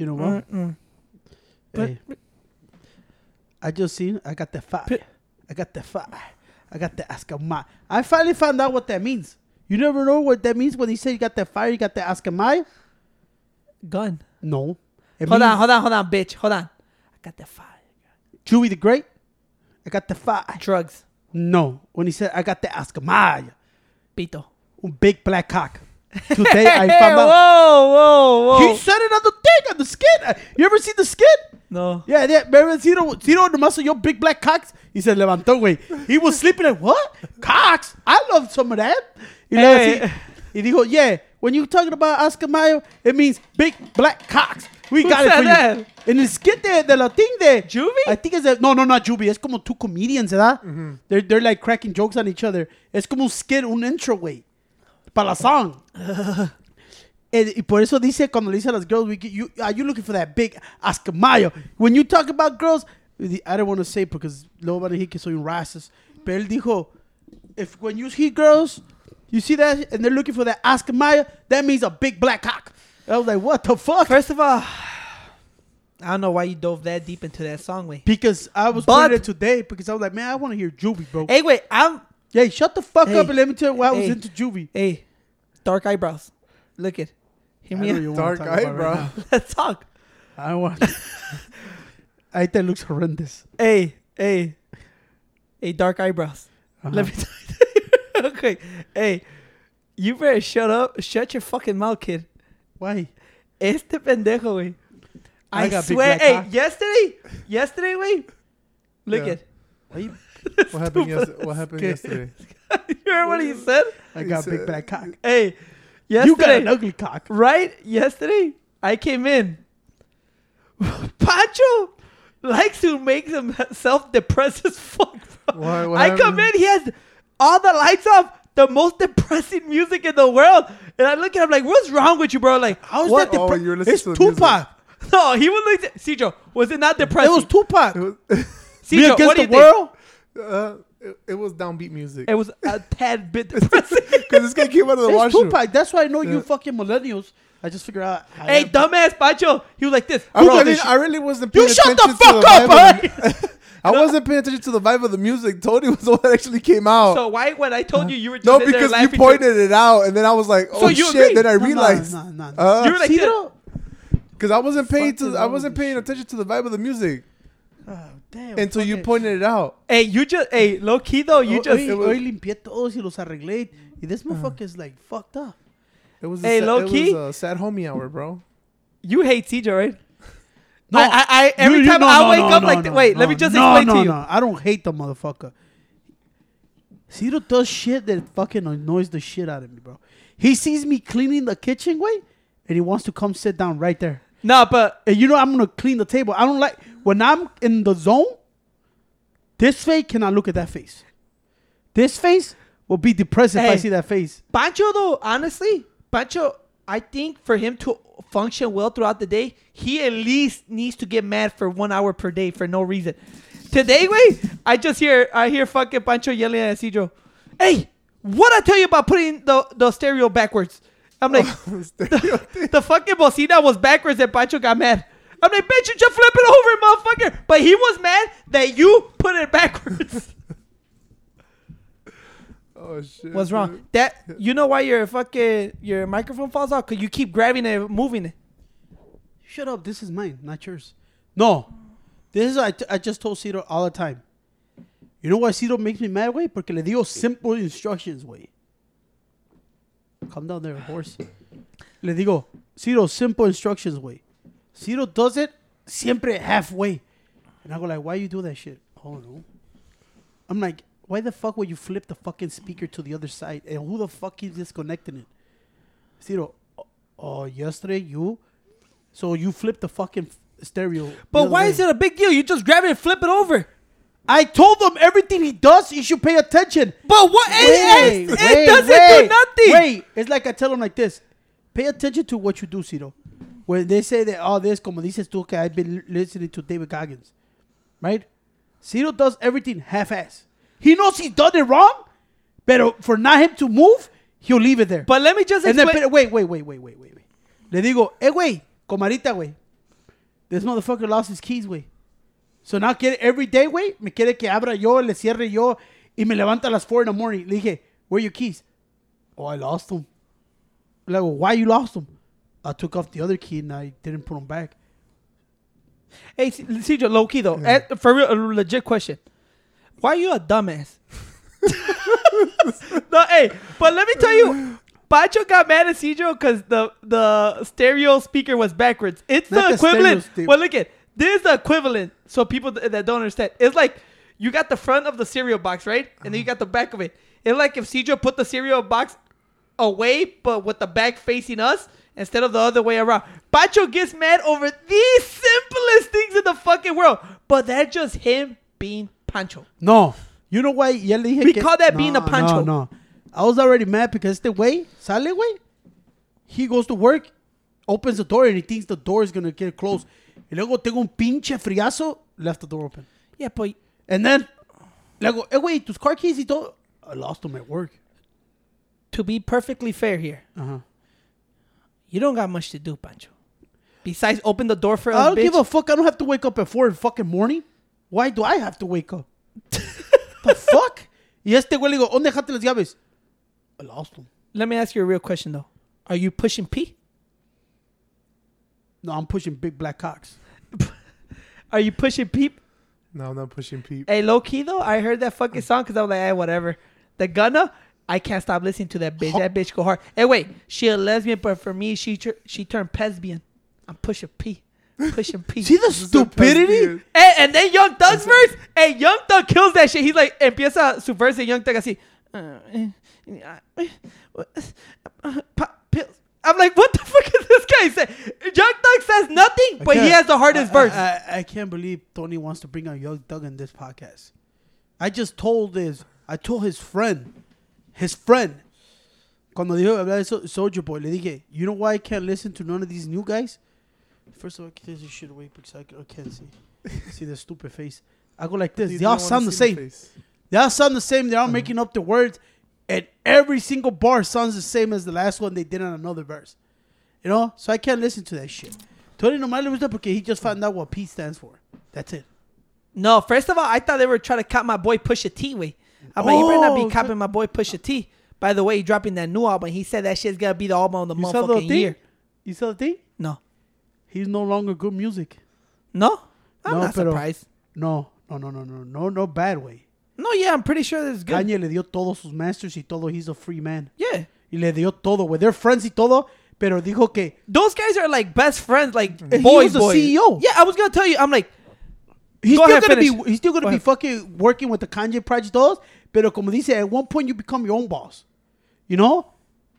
You know mm, what? Mm-mm. But- Hey. I just seen. I got the fire. I got the fire. I got the askamai. I finally found out what that means. You never know what that means when he said you got the fire. You got the askamai. Gun. No. It Hold on, hold on, hold on, bitch. Hold on. I got the fire. Chewy the Great. I got the fire. Drugs. No. When he said I got the askamai, Pito. a big black cock. Today I found out. whoa, whoa, whoa. He said it on the thing on the skit. You ever see the skit? no. Yeah, yeah. Remember Ciro, the muscle, your big black cocks? He said, levantó, güey. He was sleeping like, what? Cocks? I love some of that. You know, Hey. así, y dijo, yeah, when you talking about Oscar Mayo, it means big black cocks. We Who got it for that? you. En el skit de, de la thing de... Juvie? I think it's... A, no, no, not Juvie. Es como two comedians, ¿verdad? They're, they're like cracking jokes on each other. Es como un skit, un intro, güey. Para la song. Y por eso dice cuando le dice a las girls, we get, you, are you looking for that big Ascamayo? When you talk about girls, I don't want to say because luego van a decir que soy un racist. Pero él dijo, if when you see girls, you see that and they're looking for that Ascamayo, that means a big black cock. I was like, what the fuck? First of all, I don't know why you dove that deep into that song, way. because I was But- putting it today because I was like, man, I want to hear Juvie, bro. Hey, wait, I'm. Hey, shut the fuck Hey. up and let me tell you why I was Hey. into Juvie. Hey, dark eyebrows. Look it. Hear I me know out. you wanna Dark talk about eyebrow. right. Let's talk. I want. I think that looks horrendous. Hey, hey, hey, dark eyebrows. Uh-huh. Let me tell you. okay, hey, you better shut up. Shut your fucking mouth, kid. Why? Este pendejo, güey. I I, got big swear, black hey, cock. yesterday, yesterday, güey. Look Yeah. at. Why you- What happened? Yes- what happened yesterday? you heard what he said? I got He big said- black cock. Hey, yesterday. You got an ugly cock. right? Yesterday, I came in. Pancho likes to make himself depressed as fuck. Bro. Why- what I come in, he has all the lights off, the most depressing music in the world, and I look at him like, "What's wrong with you, bro?" Like, How is what? that Oh, depressing? you it's to the music. Tupac. No, he was like, Cijo, was it not It depressing? was Tupac. It was, Me Cijo, against what do the you think? world. uh, it, it was downbeat music. It was a tad bit depressing. Because this guy came out of the It's washroom. Tupac. That's why I know you fucking millennials. I just figured out. I hey, am- dumbass Pancho, he was like this. I, Bro, really, this I really wasn't paying You shut attention the to fuck up, vibe of huh? the- I wasn't paying attention to the vibe of the music. Tony was the one that actually came out. So why when I told you you were just no, in there because you laughing pointed it out, and then I was like, "Oh you shit!" agree? Then I No, no, realized no, no, no. Uh, You were like Ciro? because I wasn't paying to, I wasn't paying attention to the vibe of the music Oh, damn. until you fucking- pointed it out. Hey, you just hey, low key though, you Hoy- just hoy, hoy limpié todos y los arreglé. Y this motherfucker is like fucked up. It was, Hey, a, sad, low it key? was a sad homie hour, bro. you hate CJ, right? No, I, I, I every You- you- time no, I no, wake no, up like th- wait, let me just explain to you. No, I don't hate the motherfucker. Ciro does shit that fucking annoys the shit out of me, bro. He sees me cleaning the kitchen, way, and he wants to come sit down right there. No, but And you know I'm gonna clean the table. I don't like when I'm in the zone. This face cannot look at that face. This face will be depressed if I see that face. Pancho though, honestly, Pancho, I think for him to function well throughout the day, he at least needs to get mad for one hour per day for no reason. Today, wait, I just hear I hear fucking Pancho yelling at Cedro, "Hey, what I tell you about putting the the stereo backwards?" I'm like, the, the fucking bocina was backwards and Pancho got mad. I'm like, bitch, you just flip it over, motherfucker. But he was mad that you put it backwards. Oh shit! What's wrong? dude. That you know why your fucking your microphone falls out? Cause you keep grabbing it, moving it. Shut up. This is mine, not yours. No, this is I, I just told Ciro all the time. You know why Ciro makes me mad, way? Porque le digo simple instructions, way. Calm down there, horse. Le digo, Ciro, simple instructions, way. Ciro does it siempre halfway. And I go like, why you do that shit? Oh no. I'm like, why the fuck would you flip the fucking speaker to the other side? And who the fuck is disconnecting it? Ciro, oh, oh yesterday you so you flip the fucking stereo. But why way. is it a big deal? You just grab it and flip it over. I told him everything he does, he should pay attention. But what? Wait, it, it, wait, it doesn't wait, do nothing. Wait, it's like I tell him like this: pay attention to what you do, Ciro. when they say that all this, como dices tú, que I've been listening to David Goggins, right? Ciro does everything half-ass. He knows he's done it wrong, but for not him to move, he'll leave it there. But let me just and explain. pero, wait, wait, wait, wait, wait, wait, wait. Le digo, eh, güey, comarita, güey. This motherfucker lost his keys, güey. So now quiere, every day, güey, me quiere que abra yo, le cierre yo, y me levanta a las 4 in the morning. Le dije, where are your keys? Oh, I lost them. Le digo, why you lost them? I took off the other key and I didn't put them back. Hey, C- Cedro, low key though, eh, for real, a legit question. Why are you a dumbass? no, hey, but let me tell you, Pacho got mad at Cedro because the the stereo speaker was backwards. It's Not the the equivalent. well, look at this is the equivalent. So people th- that don't understand, it's like you got the front of the cereal box, right, and then you got the back of it. It's like if Cedro put the cereal box away, but with the back facing us instead of the other way around. Pacho gets mad over the simplest things in the fucking world, but that's just him being Pancho. No. You know why? Ya le dije We que- call that being a pancho. No, no. I was already mad because este güey sale, güey. He goes to work, opens the door, and he thinks the door is going to get closed. Y luego tengo un pinche friazo, left the door open. Yeah, but And then, le digo, eh, güey, tus car keys y todo. I lost them at work. to be perfectly fair here, Uh-huh. you don't got much to do, Pancho. Besides open the door for I don't bitch. give a fuck. I don't have to wake up at 4 in the fucking morning. Why do I have to wake up? the fuck? Y este güey le digo, ¿dónde dejaste las llaves? I lost them. Let me ask you a real question though. Are you pushing P? No, I'm pushing big black cocks. Are you pushing Peep? No, I'm not pushing Pete. Hey, low key though, I heard that fucking song because I was like, hey, whatever. The Gunna, I can't stop listening to that bitch. That bitch go hard. Hey, wait, she a lesbian, but for me, she tur- she turned lesbian. I'm pushing P, pushing P. See the This is a stupidity? lesbian. Hey, and then Young Thug's verse. and Young Thug kills that shit. He's like, empieza su verse de Young Thug así. pa- pills. I'm like, what the fuck is this guy say? Young Thug says nothing, but he has the hardest I- verse. I, I, I can't believe Tony wants to bring out Young Thug in this podcast. I just told his, I told his friend, his friend, cuando dijo hablar de Sol- Soulja Boy, le dije, you know why I can't listen to none of these new guys? First of all, take this shit away because I, I can't see. see the stupid face. I go like this. You They all sound the same. face. They all sound the same. They're all uh-huh. making up the words, and every single bar sounds the same as the last one they did on another verse. You know, so I can't listen to that shit. Tony nomás le gusta porque he just found out what P stands for. That's it. no, first of all, I thought they were trying to cop my boy Pusha T way. I'm like, you better not Oh, be okay. copping my boy Pusha T. By the way, he dropping that new album. He said that shit's gonna be the album of the You saw the year. You saw the thing? No, He's no longer good music. no, I'm No, not pero- surprised. No, no, no, no, no, no, no bad way. No, yeah, I'm pretty sure is good. Kanye le dio todos sus masters y todo. He's a free man. Yeah. Y le dio todo, güey. They're friends y todo, pero dijo que Those guys are like best friends, like he boys, was the. CEO. Yeah, I was gonna tell you. I'm like, He's Go still ahead, gonna finish. be he's still gonna Go be ahead. fucking working with the Kanye project todos, pero como dice, at one point you become your own boss. You know?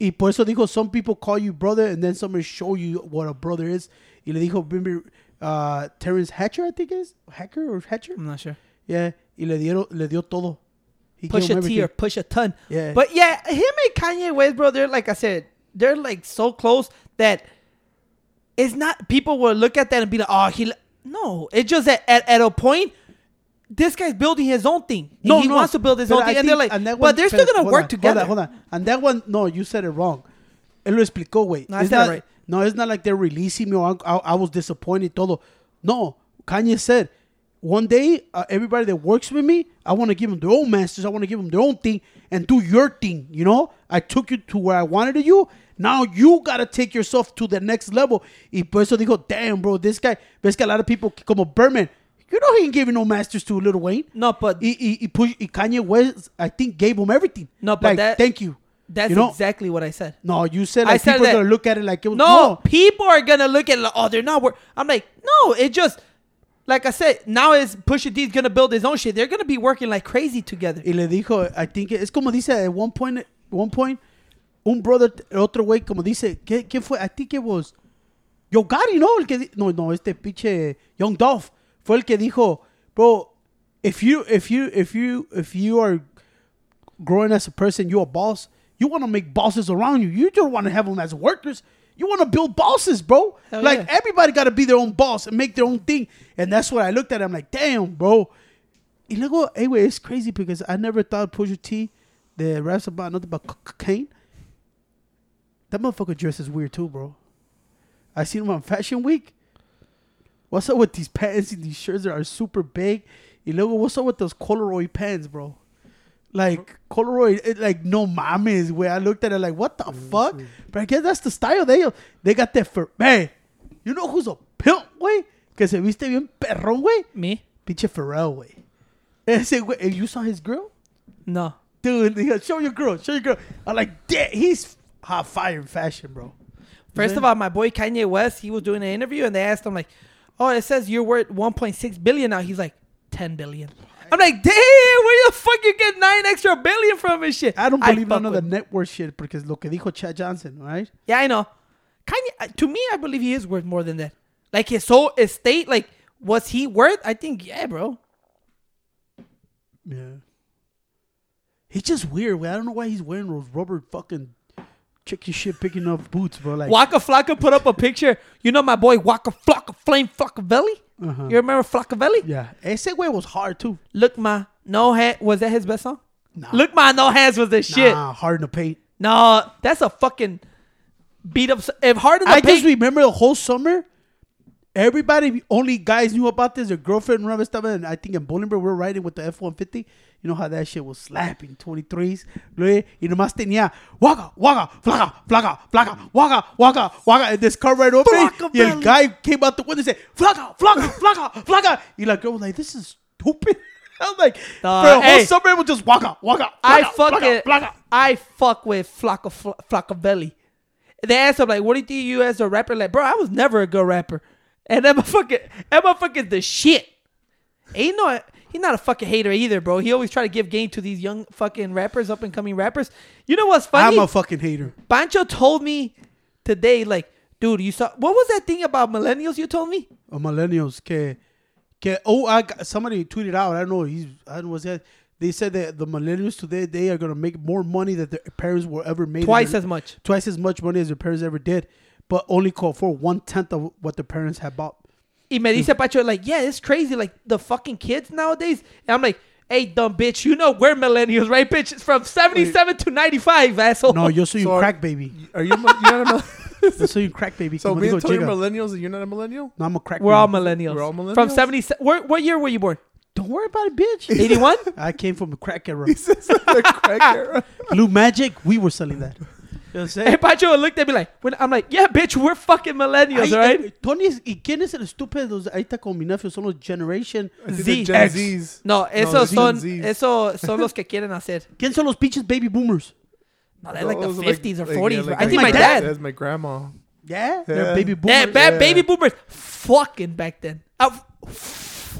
Y por eso dijo some people call you brother and then somebody show you what a brother is. Y le dijo remember uh, Terrence Hatcher, I think it is Hacker or Hatcher. I'm not sure. Yeah, y le dieron le dio todo. He Push a T or push a ton. Yeah. But yeah, him and Kanye West, bro, they're like I said, they're like so close that it's not people will look at that and be like, oh, he. No, it's just that at, at a point, this guy's building his own thing. No, he no, wants to build his own I thing, and they're like, on that but they're still gonna work on, together. Hold on, hold on. And that one, no, you said it wrong. Él lo explicó, güey. No, I It's not- right. No, it's not like they're releasing me or I, I was disappointed. Todo. No, Kanye said, one day, uh, everybody that works with me, I want to give them their own masters. I want to give them their own thing and do your thing. You know, I took you to where I wanted you. Now you gotta take yourself to the next level. Y por eso dijo, damn, bro, this guy. Ves que a lot of people como Birdman, you know he ain't giving no masters to Lil Wayne. No, but he y, y, push, y Kanye West, I think, gave him everything. No, but like, that- thank you. that's you know, exactly what I said. no, you said I like said people that- are gonna look at it like it was No, people are gonna look at it like, oh, they're not work. I'm like, no, it just like I said, now is Pusha T's gonna build his own shit. They're gonna be working like crazy together. Y le dijo, I think it's como dice at one point, one point, One point, un brother, otro güey como dice, ¿qué, ¿qué fue? I think it was Yo Gotti, no, el que no, no, este pinche Young Dolph fue el que dijo, bro, if you, if you, if you, if you are growing as a person, you're a boss. You want to make bosses around you. You don't want to have them as workers. You want to build bosses, bro. Hell like yeah. everybody got to be their own boss and make their own thing. And that's what I looked at. I'm like, damn, bro. Y luego, hey, güey, it's crazy because I never thought Pusha T, the raps about nothing but cocaine. That motherfucker dresses weird too, bro. I seen him on Fashion Week. What's up with these pants and these shirts that are super big? Y luego, what's up with those corduroy pants, bro? Like corduroy, it, like no mames. Where I looked at it, like what the mm, fuck? Mm. But I guess that's the style they they got that for man. You know who's a pimp, way? Que se viste bien perrón, way. Me? Pinche Pharrell, way. Ese güey, and you saw his girl, No. dude. he goes, show your girl, show your girl. I'm like, damn, he's hot fire in fashion, bro. First of all, my boy Kanye West, he was doing an interview and they asked him like, "Oh, it says you're worth 1.6 billion now." He's like, 10 billion. I'm like, damn, where the fuck you get nine extra billion from and shit? I don't believe fuck none of the with- network shit because lo que dijo Chad Johnson, right? Yeah, I know. Kanye, uh, to me, I believe he is worth more than that. Like his whole estate, like, was he worth? I think, yeah, bro. Yeah. He's just weird. I don't know why he's wearing those rubber fucking chicken shit picking up boots, bro. Like, Waka Flocka put up a picture. You know my boy Waka Flocka, Flame Flockaveli? Uh-huh. You remember Flockaveli? yeah, ese way was hard too. Look, my no hand. Was that his best song? Nah. Look, my no hands was the shit. Nah, hard in the paint. No, that's a fucking beat up. If hard in the I just remember the whole summer. Everybody, only guys knew about this. Their girlfriend, remember stuff. And I think in Bolingbrook, we are riding with the F one fifty. You know how that shit was slapping twenty threes. Y nomás tenía waka waka flaca flaca flaca waka waka waka. And this car right over it. Flaca Y el guy came out the window and said flaca flaca flaca flaca. Y la girl was like, "This is stupid." I'm like, Nah, for the whole hey. summer it was just waka waka. I flaca, fuck flaca, it. flaca. I fuck with Flocka Fl- Flockaveli. They asked him like, "What do you think you as a rapper?" Like, bro, I was never a good rapper, and that motherfucker, that motherfucker's the shit. Ain't no, he's not a fucking hater either, bro. He always try to give game to these young fucking rappers, up and coming rappers. You know what's funny? I'm a fucking hater. Pancho told me today, like, dude, you saw what was that thing about millennials? You told me. of millennials que que oh I got, somebody tweeted out I don't know he's I don't know what's that they said that the millennials today they are gonna make more money than their parents were ever made Twice their- as much. twice as much money as their parents ever did but only call for one tenth of what the parents had bought Y me dice Pacho, like, yeah, it's crazy. Like, the fucking kids nowadays. And I'm like, hey, dumb bitch, you know we're millennials, right, bitch? It's from 77 to 95, asshole. no yo soy So un are- crack baby Are you? You're not a mil- yo soy un crack baby so como me and digo Tony are Jigga. millennials, and you're not a millennial. no I'm a crack we're all baby. millennials. We're all millennials? From 77. Where, what year were you born? don't worry about it bitch 81? I came from a crack era He says the crack era. Blue Magic we were selling that you know what I'm saying and Pacho looked at me like, when, I'm like, yeah, bitch, we're fucking millennials, Ay, right? eh, Tony, es- ¿y quién es el estúpido? de los- Ahí con mi nephew, son los Generation. I think Z. the Gen X. Zs. No, esos the son, Gen Zs. eso son los que quieren hacer. ¿Quién son los pinches baby boomers? No, they're like the Those are 50s or like- 40s. yeah, bro. like I think my my dad. dad. That's my grandma. Yeah, Yeah. they're baby boomers. Yeah, ba- Yeah. baby boomers fucking back then. Uh,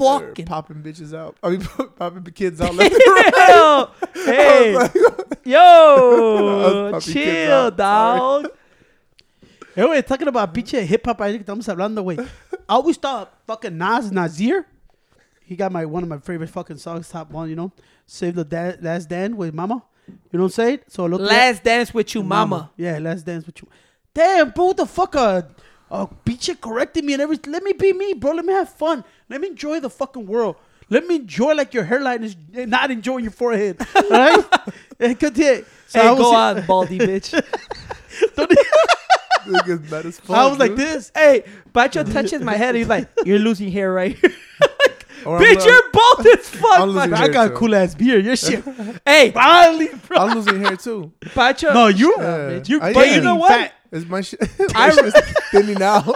fucking. popping bitches out. I mean, popping the kids out. Left and right. Hey, like, yo, chill, dog. Hey, wait, talking about pinche hip hop, ahí que estamos hablando, güey. I always thought fucking Nas Nasir. He got my one of my favorite fucking songs, top one, you know. Save the da- Last Dance with Mama. You know what I'm saying? So look Last dance with you, mama. Yeah, Last Dance with you. Damn, bro, what the fuck? Uh, uh, pinche correcting me and everything. Let me be me, bro. Let me have fun. Let me enjoy the fucking world. Let me enjoy like your hairline is not enjoying your forehead. Right? Eh. So Hey, I was- go on, baldy bitch. niggas mad as fuck, I was like dude. this. hey, Pacho touches my head. He's like, "You're losing hair, right?" Or I'm bitch, lo- you're bald as fuck. I'm losing Pacho. I got a too. cool ass beard. Your shit. Hey, Finally, bro. I'm losing hair too. Pacho. No, you. Yeah. bitch. You, I but am. you know what? Fat. Is my shit? I- my shit's thinning out.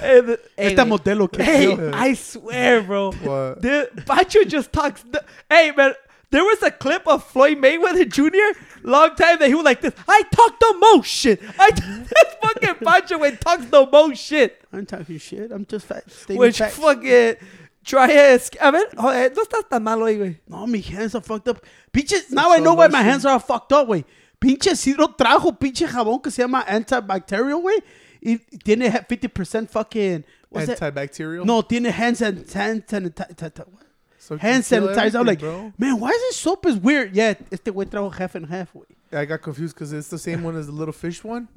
Hey, the, hey, Esta modelo que hey, yo- I swear, bro. What? The Pacho just talks. th- hey, man, there was a clip of Floyd Mayweather Jr. long time that he was like this. I talk the most shit. I this fucking Pacho when talks the most shit. I'm talking shit. I'm just fat. Which facts. fucking try as a ver, joder, no estás tan malo ahí, güey. No, my hands are fucked up. Pinches, now I know why my hands are all fucked up, güey. Pinche Ciro trajo pinche jabón que se llama antibacterial, güey. Y tiene ha- 50% fucking. What's that? Antibacterial. No, tiene hands and hand sanitizer. So it Hand can kill sanitizer. I'm like, bro. man, why is this soap is weird? Yeah, este güey trajo half and half, güey. Yeah, I got confused because it's the same one as the little fish one.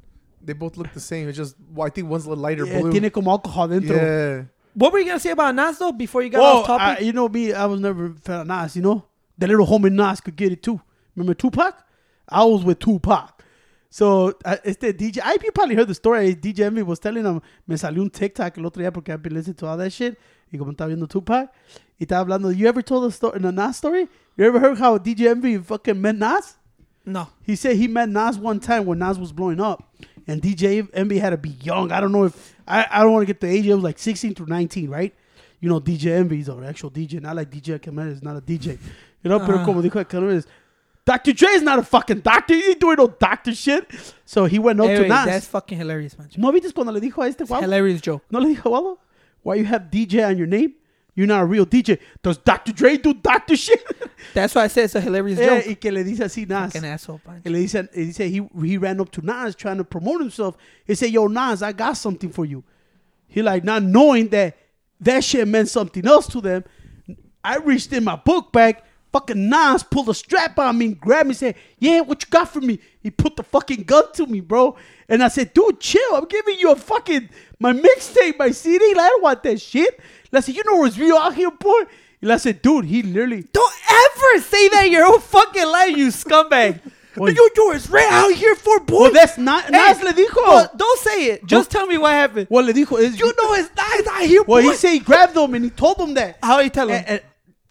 They both look the same. It's just well, I think one's a little lighter Yeah, blue. tiene como alcohol dentro. yeah. What were you gonna say about Nas though before you got Well, off topic? I, you know me, I was never a fan of Nas, you know? The little homie Nas could get it too. Remember Tupac? I was with Tupac. So, uh, este DJ, I you probably heard the story. DJ Envy was telling him, me salió un TikTok el otro día porque I've been listening to all that shit. Y como estaba viendo Tupac, y estaba hablando, you ever told the story, in a Nas story? You ever heard how DJ Envy fucking met Nas? no. He said he met Nas one time when Nas was blowing up, and DJ Envy had to be young. I don't know if I, I don't want to get the age. It was like 16 through 19, right? You know, DJ Envy is an actual DJ, not like DJ Kemet is not a DJ. You know, pero Ah. como dijo is Dr. Dre is not a fucking doctor. He ain't doing no doctor shit. So he went up Anyway, to Nas. that's fucking hilarious, man. ¿No viste cuando le dijo a este guapo? Hilarious joke. No le dijo, why you have DJ on your name? You're not a real DJ. Does Dr. Dre do doctor shit? That's why I said it's a hilarious Eh, joke. y que le dice así Nas. Fucking asshole. And he said, he said he he ran up to Nas trying to promote himself. He said, "Yo, Nas, I got something for you." He like not knowing that that shit meant something else to them. I reached in my book bag. Fucking Nas pulled a strap on me, and grabbed me, and said, "Yeah, what you got for me?" He put the fucking gun to me, bro. And I said, "Dude, chill. I'm giving you a fucking my mixtape, my CD. Like, I don't want that shit." And I said, "You know what's real out here, boy?" And I said, "Dude, he literally." Don't ever say that in your whole fucking life, you scumbag. Well, yo, yo, it's right out here for boys. Well, that's not Nas le dijo. Well, don't say it. Just tell me what happened. Well, le dijo, is, You know it's Nas out here, Well, boy. he said he grabbed them and he told them that. How you tell him? And- and-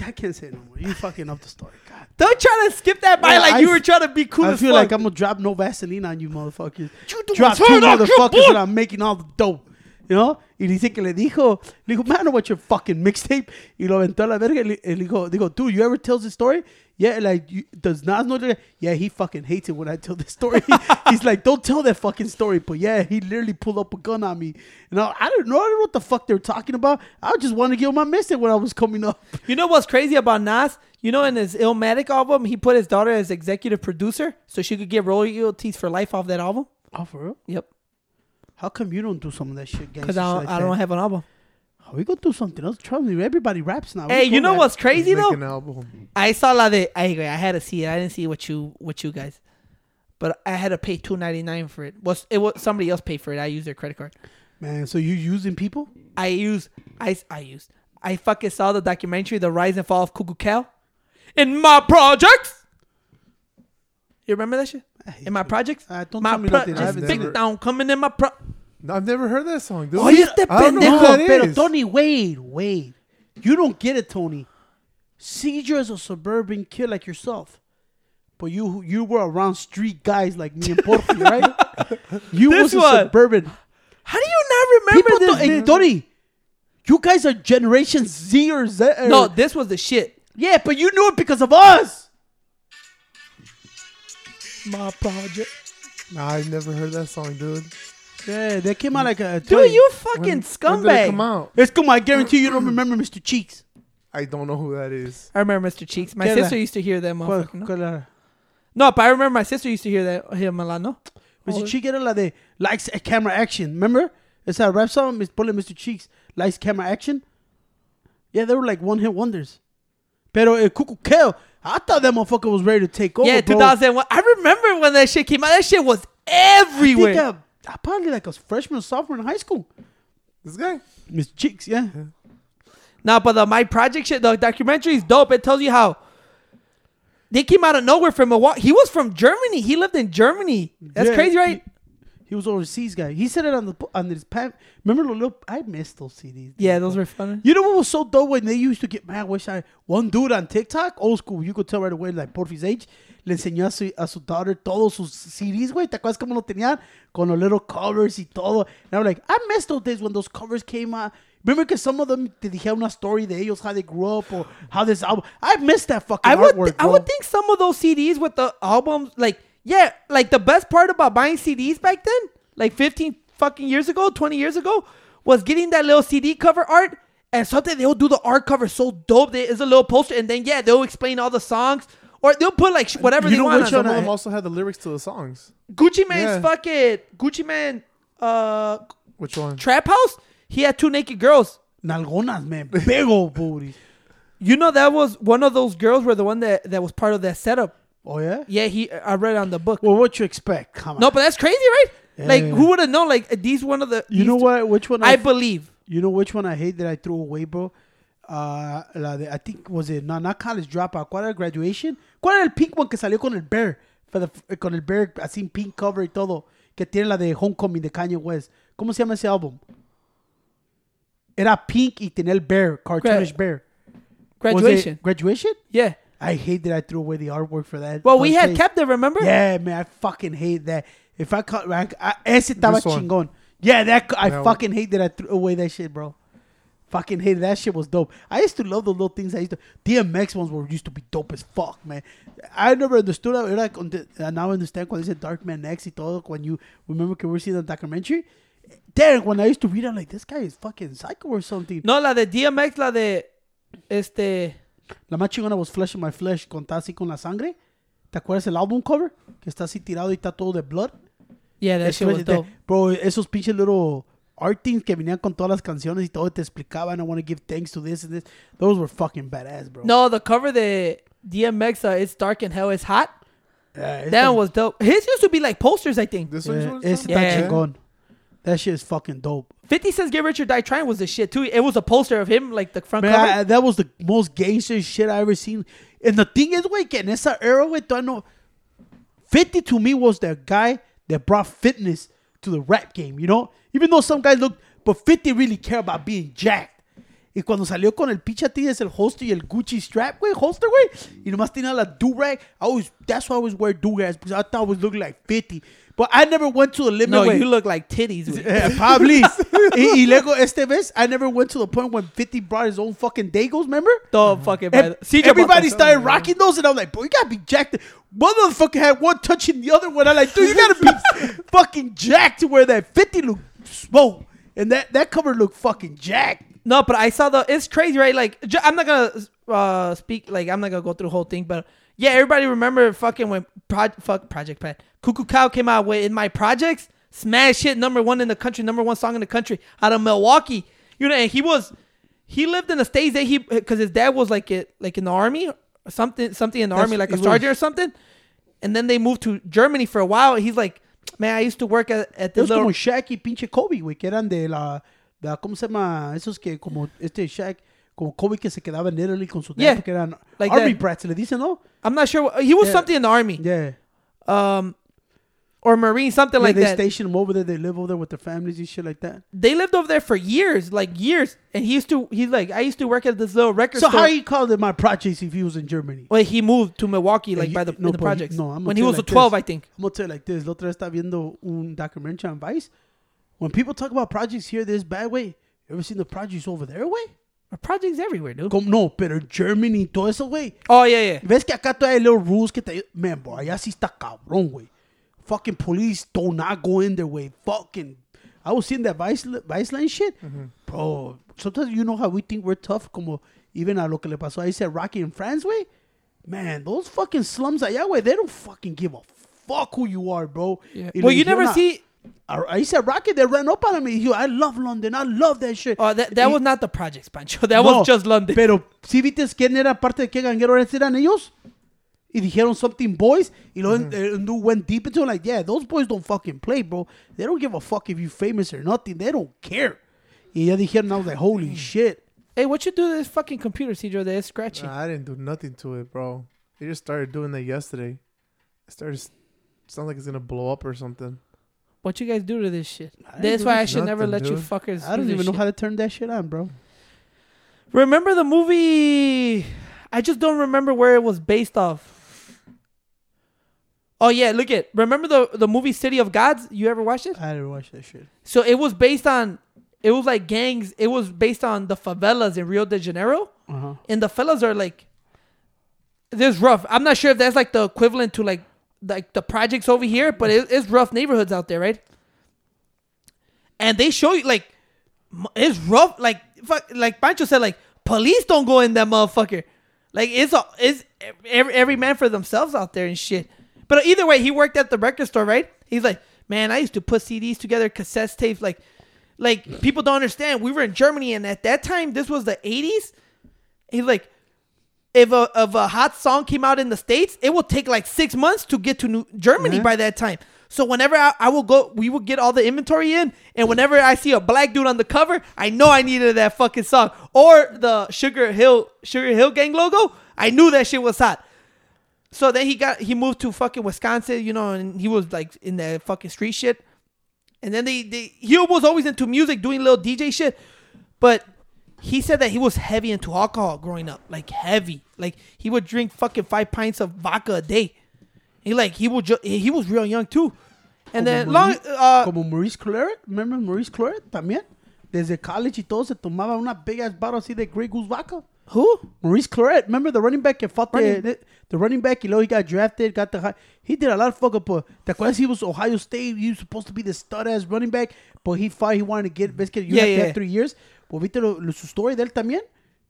I can't say no more. You fucking up the story. God. Don't try to skip that by Yeah, like I you were trying to be cool I feel fuck. like I'm gonna drop no Vaseline on you, motherfuckers. You drop two hard on your motherfuckers and I'm making all the dough. You know? Y dice que le dijo, le dijo, man, what's your fucking mixtape? Y lo aventó a la verga. Y le, dijo, dijo, dude, you ever tell this story? Yeah, like, you, does Nas know that? Yeah, he fucking hates it when I tell this story. He's like, don't tell that fucking story. But yeah, he literally pulled up a gun on me. And I, I don't know, I don't know what the fuck they were talking about. I just wanted to give him my message when I was coming up. You know what's crazy about Nas? You know, in his Illmatic album, he put his daughter as executive producer so she could get royalties for life off that album. Oh, for real? Yep. How come you don't do some of that shit, Because I, don't, like I don't have an album. Oh, we gonna do something else. Trust me, everybody raps now. Hey, you know rap. what's crazy Make though? an album. I saw la de. I, agree. I had to see it. I didn't see what you what you guys, but I had to pay two ninety nine for it. Was it was somebody else paid for it? I used their credit card. man? So you using people? I used I I used I fucking saw the documentary The Rise and Fall of Coo Coo Cal in my projects. You remember that shit? In my you. projects? Uh, don't my tell me nothing. I projects big never- down coming in my pro. No, I've never heard that song, dude. Oye, este I don't know who pendejo, that Pero is. Tony, wait, wait. You don't get it, Tony. Caesar is a suburban kid like yourself. But you you were around street guys like me and Porfi, right? You This was a one. suburban. How do you not remember People this? don't, hey, dude? Tony, you guys are Generation Z or Z. or- no, this was the shit. Yeah, but you knew it because of us. My project. Nah, I've never heard that song, dude. Yeah, they came out like a Dude, you fucking When- When did it come scumbag. out? It's come. I guarantee you don't remember Mr. Cheeks. I don't know who that is. I remember Mr. Cheeks. My Yeah, sister that- used to hear that ¿Cuál- motherfucker. No? cuál no, but I remember my sister used to hear that him a lot. No, Mr. Cheeks era la de likes a camera action. Remember? It's a rap song. Miss Pole Mr. Cheeks likes camera action. Yeah, they were like one hit wonders. Pero el Cuckoo Kale, I thought that motherfucker was ready to take over. yeah, bro. 2001. I remember when that shit came out. That shit was I think everywhere. Uh, uh, I probably like a freshman or sophomore in high school. This guy? Mr. Cheeks, yeah. Nah, but the my project shit, the documentary is dope. It tells you how they came out of nowhere from Milwaukee. He was from Germany. He lived in Germany. That's Yeah, crazy, right? He, he was overseas guy. He said it on the on his pam. Remember the little? I missed those CDs. yeah, those were fun. You know what was so dope when they used to get mad? Wish I one dude on TikTok, old school, you could tell right away, like Porfi's age, le enseñó a su, a su daughter todos sus CDs, güey. ¿Te acuerdas cómo lo tenían? Con los little covers y todo. And I'm like, I missed those days when those covers came out. Remember que some of them te dijeron una story de ellos, how they grew up or how this album. I missed that fucking I would, artwork, I would think some of those CDs with the albums, like, yeah, like the best part about buying CDs back then, like 15 fucking years ago, 20 years ago, was getting that little CD cover art. And something they'll do the art cover so dope. There is a little poster, and then yeah, they'll explain all the songs, or they'll put like sh- whatever You they know want. which on Some them. of them also had the lyrics to the songs. Gucci Mane's Yeah. fucking Gucci Mane, uh, Which one? trap house. He had two naked girls. Nalgonas, man. Big old booties. You know that was one of those girls were the one that that was part of that setup. Oh yeah. Yeah, he. I read on the book. Well, what you expect? Come on. no, but that's crazy, right? Like, Yeah. who would have known? Like, these one of the. you know what? Which one? I I, believe. you know which one I hate that I threw away, bro. Uh, la de, I think was it no, not college dropout. ¿Cuál era graduation? ¿Cuál era el pink one que salió con el bear? For the, con el bear así pink cover y todo. Que tiene la de Homecoming de Kanye West. ¿Cómo se llama ese álbum? Era pink y tenía el bear, cartoonish Gra- bear. Graduation. Graduation? Yeah. I hate that I threw away the artwork for that. Well, we had days. kept it. Remember? Yeah, man, I fucking hate that. If I cut, I, I, ese estaba one. chingón. Yeah, that I That one. fucking hate that I threw away that shit, bro. Fucking hated that shit was dope. I used to love the little things. I used to DMX ones were used to be dope as fuck, man. I never understood on the- and now I understand when they said Dark Man X y todo. When you remember que we were seeing the documentary, Derek, when I used to read, I'm like, this guy is fucking psycho or something. No, la de DMX, la de. Este. La más chingona was Flesh of My Flesh, contada así con la sangre. ¿Te acuerdas el álbum cover? Que está así tirado y está todo de blood. Yeah, that shit was dope. Bro, esos pinches little art things que venían con todas las canciones y todo te explicaban. I want to give thanks to this and this. Those were fucking badass, bro. No, the cover de DMX, uh, It's Dark and Hell is Hot. Yeah, That one was dope. His used to be like posters, I think. This yeah, one's ese Yeah. está chingón. That shit is fucking dope. 50 Cent's Get Rich or Die Trying was the shit too. It was a poster of him, like the front Man, cover. I- that was the most gangster shit I ever seen. And the thing is, güey, que en esa era, güey, todavía no. 50 to me was the guy that brought fitness to the rap game, you know? Even though some guys look, but 50 really care about being jacked. Y cuando salió con el pinche es el holster y el Gucci strap, güey, holster, güey. Y nomás tenía la do-rag. I always, that's why I always wear do-rags because I thought I was looking like 50. But I never went to the limit, no, güey. you look like titties. Yeah, probably. y, y luego este vez, I never went to the point when 50 brought his own fucking Dagos, remember? Don't fucking. And CJ everybody started rocking those, and I'm like, bro, you gotta be jacked. One motherfucker had one touching the other one. I'm like, dude, you gotta be fucking jacked to where that 50 look smoked. And that, that cover looked fucking jacked. No, but I saw the. It's crazy, right? Like, I'm not gonna uh speak. Like, I'm not gonna go through the whole thing, but yeah, everybody remember fucking when Pro- fuck Project Pat Cuckoo Cow came out with in my projects, smash hit number one in the country, number one song in the country out of Milwaukee. You know, and he was he lived in the states that he because his dad was like it like in the army, or something something in the That's- army, like a he was- sergeant or something. And then they moved to Germany for a while. He's like, man, I used to work at, at the little como Shaq y pinche Kobe, güey, que eran de la, ¿cómo se llama? Esos que como este Shaq, como Kobe que se quedaba en Italy con su dad, Yeah, eran like army that. brats, le dicen, ¿no? I'm not sure. He was Yeah. something in the army. Yeah. um or marine something Yeah, like they that station them over there. They live over there with their families and shit like that. they lived over there for years like years and he used to he's like i used to work at this little record So store how you called it my projects if he was in Germany? well he moved to milwaukee Yeah, like he- by the, no, the but he- projects no, I'm when he was like 12 this. i think I'm gonna tell you like this. La otra vez estaba viendo un documentary on Vice. When people talk about projects here, this bad way. You ever seen the projects over there, way? Our projects everywhere dude Como, no, pero Germany, todo eso, güey. oh yeah yeah Ves que acá todavía hay little rules que te... Man, bro, allá sí está cabrón, güey. Fucking police do not go in there, way. Fucking... I was seeing that Vice, Vice line shit. Mm-hmm. Bro, sometimes you know how we think we're tough, como even a lo que le pasó a ese Rocky in France, way. Man, those fucking slums allá, güey, they don't fucking give a fuck who you are, bro. yeah Y well you never a- see a- Ahí said Rocky, they ran up on him. He, I love London. I love that shit. oh that, that Y- was not the projects pancho that No, was just london Pero, ¿sí viste quién era parte de qué ganguero eran ellos? Y dijeron something boys. Y luego Ndu went deep into it, like, yeah, those boys don't fucking play, bro. They don't give a fuck if you famous or nothing. They don't care. Y ya dijeron, I was like, holy shit. hey what you do to this fucking computer cedro that is scratching Nah, I didn't do nothing to it, bro. They just started doing that yesterday. It started. Sounds like it's gonna blow up or something. What you guys do to this shit that's why i should never nothing, let you fuckers I do don't this even know shit. how to turn that shit on, bro. remember the movie i just don't remember where it was based off oh yeah look at remember the the movie city of gods you ever watched it I didn't watch that shit. So it was based on, it was like gangs. It was based on the favelas in Rio de Janeiro, Uh-huh. and the fellas are like, this rough. I'm not sure if that's like the equivalent to like like the projects over here, but it, it's rough neighborhoods out there, right? And they show you like, it's rough. Like fuck, like Pancho said, like police don't go in that motherfucker. Like it's a, it's every every man for themselves out there and shit. But either way, he worked at the record store, right? He's like, man, I used to put CDs together, cassette tapes, like, like people don't understand. We were in Germany, and at that time, this was the '80s. He's like, if a if a hot song came out in the states, it will take like six months to get to New Germany Yeah. by that time. So whenever I, I will go, we will get all the inventory in, and whenever I see a black dude on the cover, I know I needed that fucking song or the Sugar Hill Sugar Hill Gang logo. I knew that shit was hot. So then he got he moved to fucking Wisconsin, you know, and he was like in that fucking street shit. And then they, they he was always into music, doing little DJ shit. But he said that he was heavy into alcohol growing up, like heavy. Like he would drink fucking five pints of vodka a day. He like he would ju- he was real young too. And then Como long Maurice- uh, Como Maurice Clarett, remember Maurice Clarett también? Desde college y todo se tomaba una big ass bottle así de Grey Goose vodka. who? Maurice Clarett, remember the running back que fought the, Running- the, the running back y luego he got drafted, got the high. He did a lot of fuck up. But ¿Te acuerdas he was Ohio State? He was supposed to be the stud ass running back, but he fought. He wanted to get. Que you Yeah, have to yeah. have three years. Pues viste lo, lo- su story de él también?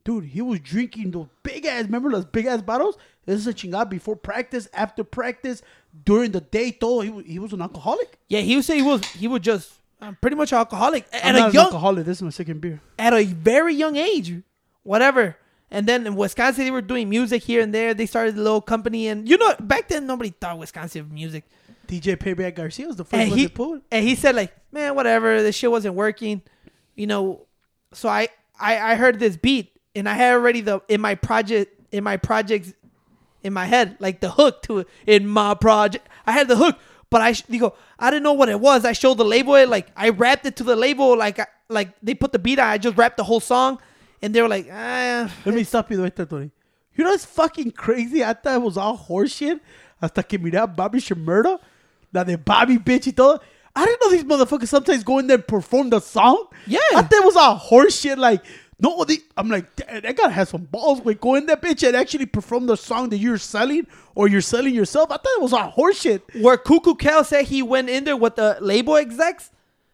Dude, he was drinking those big ass, remember those big ass bottles? This is a chingada before practice, after practice, during the day, todo. He, was- he was an alcoholic. Yeah, he would say he was he was just uh, pretty much alcoholic I'm at not a an alcoholic. This is my second beer. at a very young age, whatever. And then in Wisconsin, they were doing music here and there. They started a little company, and you know, back then nobody thought Wisconsin of music. DJ Payback Garcia was the first And one he to pull it. and he said like, man, whatever, this shit wasn't working, you know. So I I I heard this beat, and I had already the in my project in my projects in my head like the hook to it in my project. I had the hook, but I you go I didn't know what it was. I showed the label it like I rapped it to the label like I, like they put the beat on. I just rapped the whole song, and they were like, ah, Let me stop you right there, Tony. You know it's fucking crazy. I thought it was all horseshit. Hasta que miré a Bobby Shmurda. La de Bobby bitch y todo. I didn't know these motherfuckers sometimes go in there and perform the song. Yeah. I thought it was all horseshit. Like, no, they, I'm like, that guy has some balls. Wait, go in there, bitch, and actually perform the song that you're selling or you're selling yourself. I thought it was all horseshit. where Coo Coo Cal said he went in there with the label execs,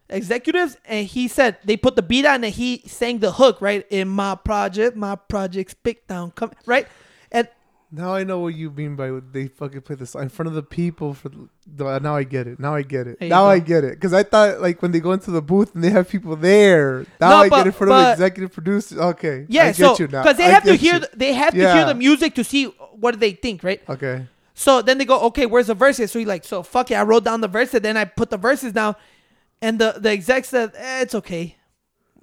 executives, and he said they put the beat on and he sang the hook right in my project, my project's big down, come right, Now I know what you mean by what they fucking play this in front of the people. For the, now I get it. Now I get it. Now. I get it. Because I thought like when they go into the booth and they have people there. Now No, I but- get it for the executive producers. Okay. yeah, I get so you now. because they I have to hear you. the, they have to hear the music to see what they think, right? Okay. So then they go, okay, where's the verses? So he like, so fuck it, I wrote down the verses, then I put the verses down, and the the exec said, eh, it's okay.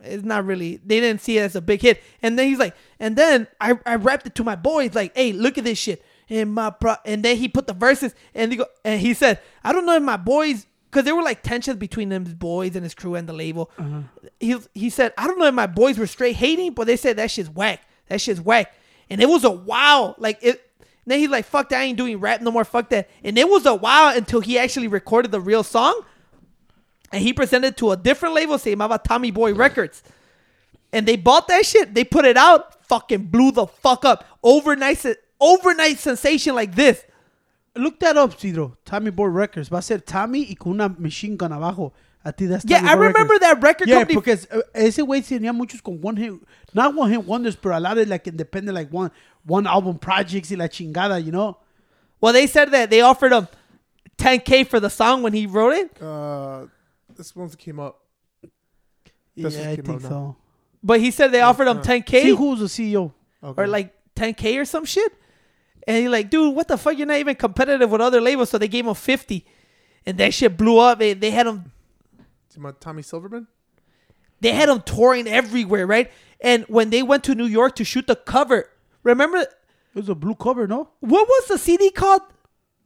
It's not really. They didn't see it as a big hit. And then he's like, and then I, I rapped it to my boys, like, hey, look at this shit. And my pro and then he put the verses and he go and he said, I don't know if my boys because there were like tensions between them, his boys and his crew and the label. Uh-huh. He he said, I don't know if my boys were straight hating, but they said that shit's whack. That shit's whack. And it was a wow. Like it then he's like, fuck that, I ain't doing rap no more, fuck that. And it was a while until he actually recorded the real song. And he presented it to a different label, se llamaba Tommy Boy Records. And they bought that shit, they put it out, fucking blew the fuck up. Overnight overnight sensation like this. Look that up, Cidro. Tommy Boy Records. Va a ser Tommy y con una machine gun abajo. A ti that's Yeah, Tommy I Boy remember Records. that record Yeah, company. because uh, ese güey tenía muchos con one hit, not one hit wonders, but a lot of like independent, like one one album projects y la chingada, you know. well, they said that they offered him 10k for the song when he wrote it, Uh, this one came up. That's yeah, what I came think out now. so. but he said they offered him uh, 10k See who's the CEO? Okay. or like 10k or some shit. And he's like, dude, what the fuck? You're not even competitive with other labels. So they gave him 50, and that shit blew up. They, they had him my Tommy Silverman. they had him touring everywhere, right? And when they went to New York to shoot the cover, remember It was a blue cover, no? what was the CD called?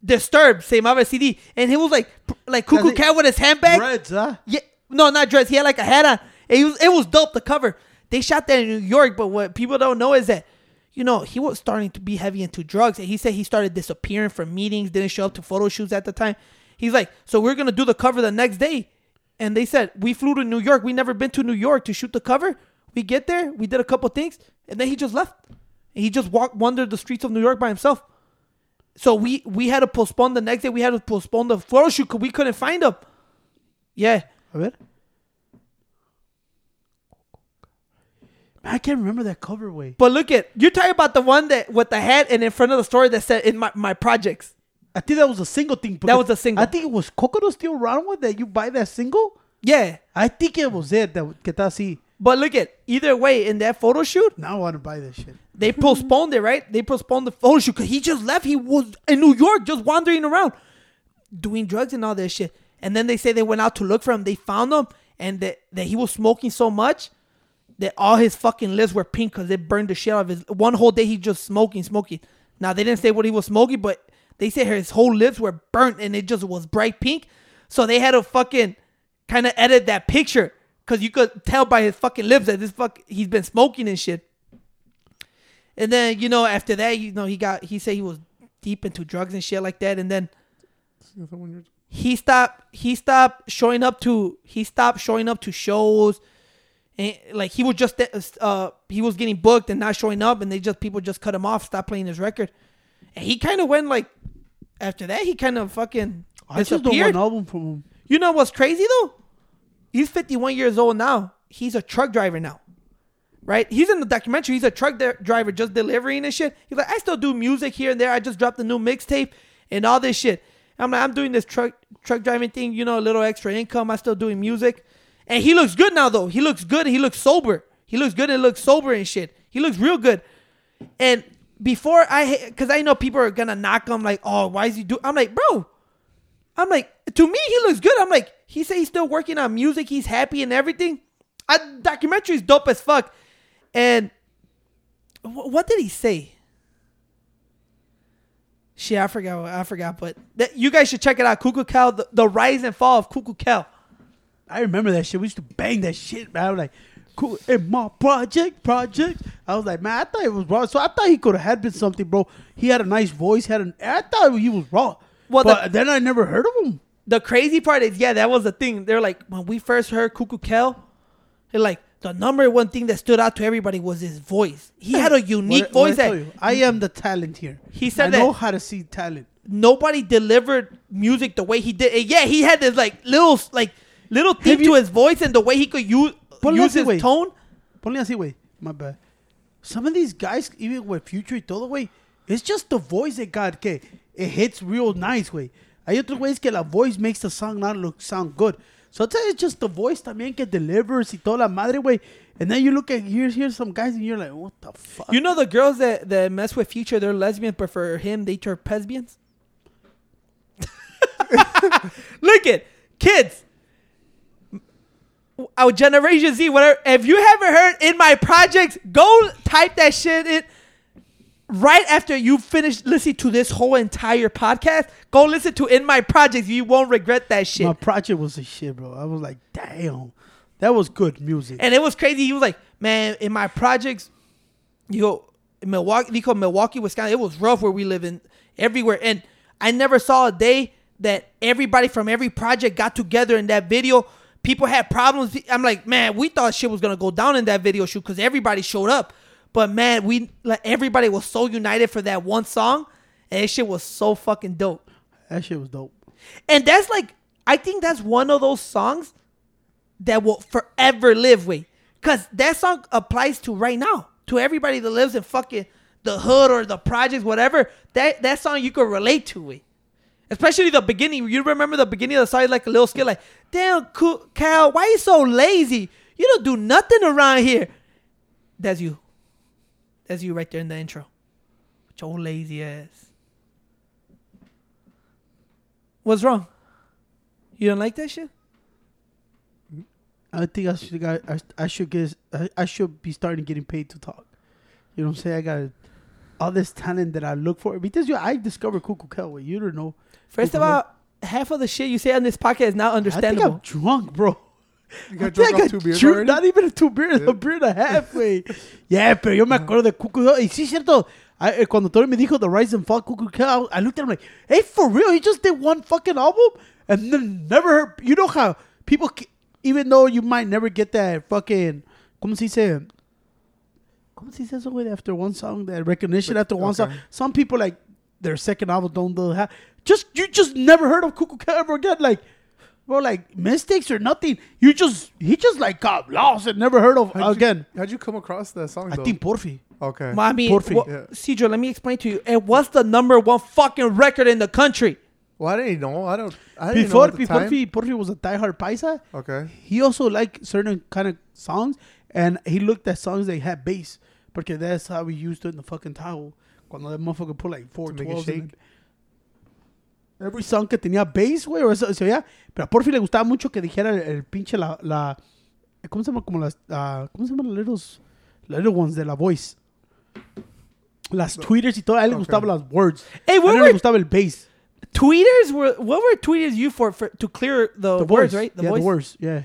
Disturbed, same other CD, and he was like, like Cuckoo Cat with his handbag. Reds, huh? Yeah, no, not dress. He had like a hat on. It was it was dope. The cover. They shot that in New York, but what people don't know is that, you know, he was starting to be heavy into drugs, and he said he started disappearing from meetings, didn't show up to photo shoots at the time. He's like, so we're gonna do the cover the next day, and they said we flew to New York. We never been to New York to shoot the cover. We get there, we did a couple things, and then he just left. And he just walked wandered the streets of New York by himself. So we we had to postpone the next day. We had to postpone the photo shoot because we couldn't find him. Yeah. A ver. Man, I can't remember that cover way. But look at you're talking about the one that with the hat and in front of the story that said in my, my projects. I think that was a single thing. That was a single. I think it was Coconut still around with that you buy that single. Yeah. I think it was it that que está así. But look at either way in that photo shoot, Now I want to buy this shit. they postponed it, right? They postponed the photo shoot because he just left. He was in New York, just wandering around, doing drugs and all that shit. And then they say they went out to look for him. They found him, and that, that he was smoking so much that all his fucking lips were pink because they burned the shit out of his. One whole day he just smoking, smoking. Now they didn't say what he was smoking, but they said his whole lips were burnt and it just was bright pink. So they had to fucking kind of edit that picture because you could tell by his fucking lips that this fuck he's been smoking and shit. And then you know after that you know he got he said he was deep into drugs and shit like that and then he stopped he stopped showing up to he stopped showing up to shows and like he was just uh he was getting booked and not showing up and they just people just cut him off stopped playing his record and he kind of went like after that he kind of fucking I just don't disappeared. want an album from him. You know what's crazy though? He's 51 years old now. He's a truck driver now. Right? He's in the documentary. He's a truck de- driver just delivering and shit. He's like, I still do music here and there. I just dropped a new mixtape and all this shit. I'm like, I'm doing this truck truck driving thing, you know, a little extra income. I still doing music. And he looks good now though. He looks good. He looks sober. He looks good and looks sober and shit. He looks real good. And before I, because I know people are gonna knock him like, oh, why is he do? I'm like, bro, I'm like, to me, he looks good. I'm like, he said he's still working on music. He's happy and everything. I, documentary is dope as fuck. And wh- what did he say? Shit, I forgot. I forgot. But that, you guys should check it out. Coo Coo Cal, the, the rise and fall of Coo Coo Cal. I remember that shit. We used to bang that shit, man. I was like, cool. In my project, project. I was like, man, I thought it was raw. So I thought he could have had been something, bro. He had a nice voice. Had an. I thought he was raw. Well, but the- then I never heard of him. The crazy part is, yeah, that was the thing. They're like, when we first heard Coo Coo Cal, they're like, the number one thing that stood out to everybody was his voice. He had a unique What- what voice I, tell that you, I am the talent here. He said I that- know how to see talent. nobody delivered music the way he did. And yeah, he had this like little like little thing you- to his voice and the way he could use use his güey. tone. Ponle así, güey. My bad. Some of these guys, even with Future y todo, güey, it's just the voice that got, que it hits real nice, güey. Hay otros güeyes que la voice makes the song not look sound good. Sometimes it's just the voice también que delivers y toda la madre, güey. And then you look at here's here's some guys and you're like, what the fuck? You know the girls that, that mess with Future, they're lesbians, but for him they turn lesbians. Look at kids. Our Generation Z, whatever. If you haven't heard in my projects, go type that shit in. Right after you finish listening to this whole entire podcast, go listen to In My Projects. You won't regret that shit. My project was a shit, bro. I was like, damn, that was good music. And it was crazy. He was like, man, in my projects, you go in Milwaukee, call Milwaukee, Wisconsin. It was rough where we live in everywhere. And I never saw a day that everybody from every project got together in that video. People had problems. I'm like, man, we thought shit was gonna go down in that video shoot because everybody showed up. But man, we like everybody was so united for that one song, and that shit was so fucking dope. that shit was dope. And that's like, I think that's one of those songs that will forever live with. Cause that song applies to right now. To everybody that lives in fucking the hood or the projects, whatever. That that song you could relate to it. Especially the beginning. You remember the beginning of the song, like a little skit, like, damn, cool, Cal, why you so lazy? You don't do nothing around here. That's you. That's you right there in the intro. With your lazy ass. What's wrong? You don't like that shit? I think I should got I, I should get I, I should be starting getting paid to talk. You know what I'm saying? I got all this talent that I look for because you I discovered Cuckoo Kelway. You don't know. First of Cuckoo all, half of the shit you say on this podcast is not I think I'm drunk, bro. You I got think I two beers already? Not even two beers, Yeah. a beer and a half, güey. yeah, pero yo me acuerdo de Cuckoo. Y sí, cierto. I, eh, cuando Tony me dijo the Rise and Fall Cuckoo Kelway, I looked at him like, hey, for real? He just did one fucking album? And then never heard. You know how people, even though you might never get that fucking, ¿cómo se dice? ¿Cómo se dice eso, güey? After one song, that recognition after one song. Some people, like, their second album don't do have. Just, you just never heard of Cuckoo Kelway ever again. Like, bro, like, mistakes or nothing. You just, he just, like, got lost and never heard of How'd again. You, how'd you come across that song? I though? think Porfi. Okay. Mommy, Porfi. well, Yeah. Cedro, let me explain to you. It was the number one fucking record in the country. Well, I didn't know. I don't. I didn't Before at before time. he, Porfi was a diehard paisa, Okay. he also liked certain kind of songs, and he looked at songs that had bass, because that's how we used it in the fucking towel. Cuando that motherfucker put like four To make it twelves in shake. it. Every song que tenía bass, güey, o eso se oía. Pero a Porfi le gustaba mucho que dijera el, el pinche la, la. ¿Cómo se llama? Como las. ah, ¿Cómo se llaman los little, ones de la voice? Las tweeters y todo. A él le gustaban las words. Hey, a what él le were gustaba el bass. tweeters? Were what were tweeters you for, for to clear the, The words, words, right? yeah, the words. Yeah.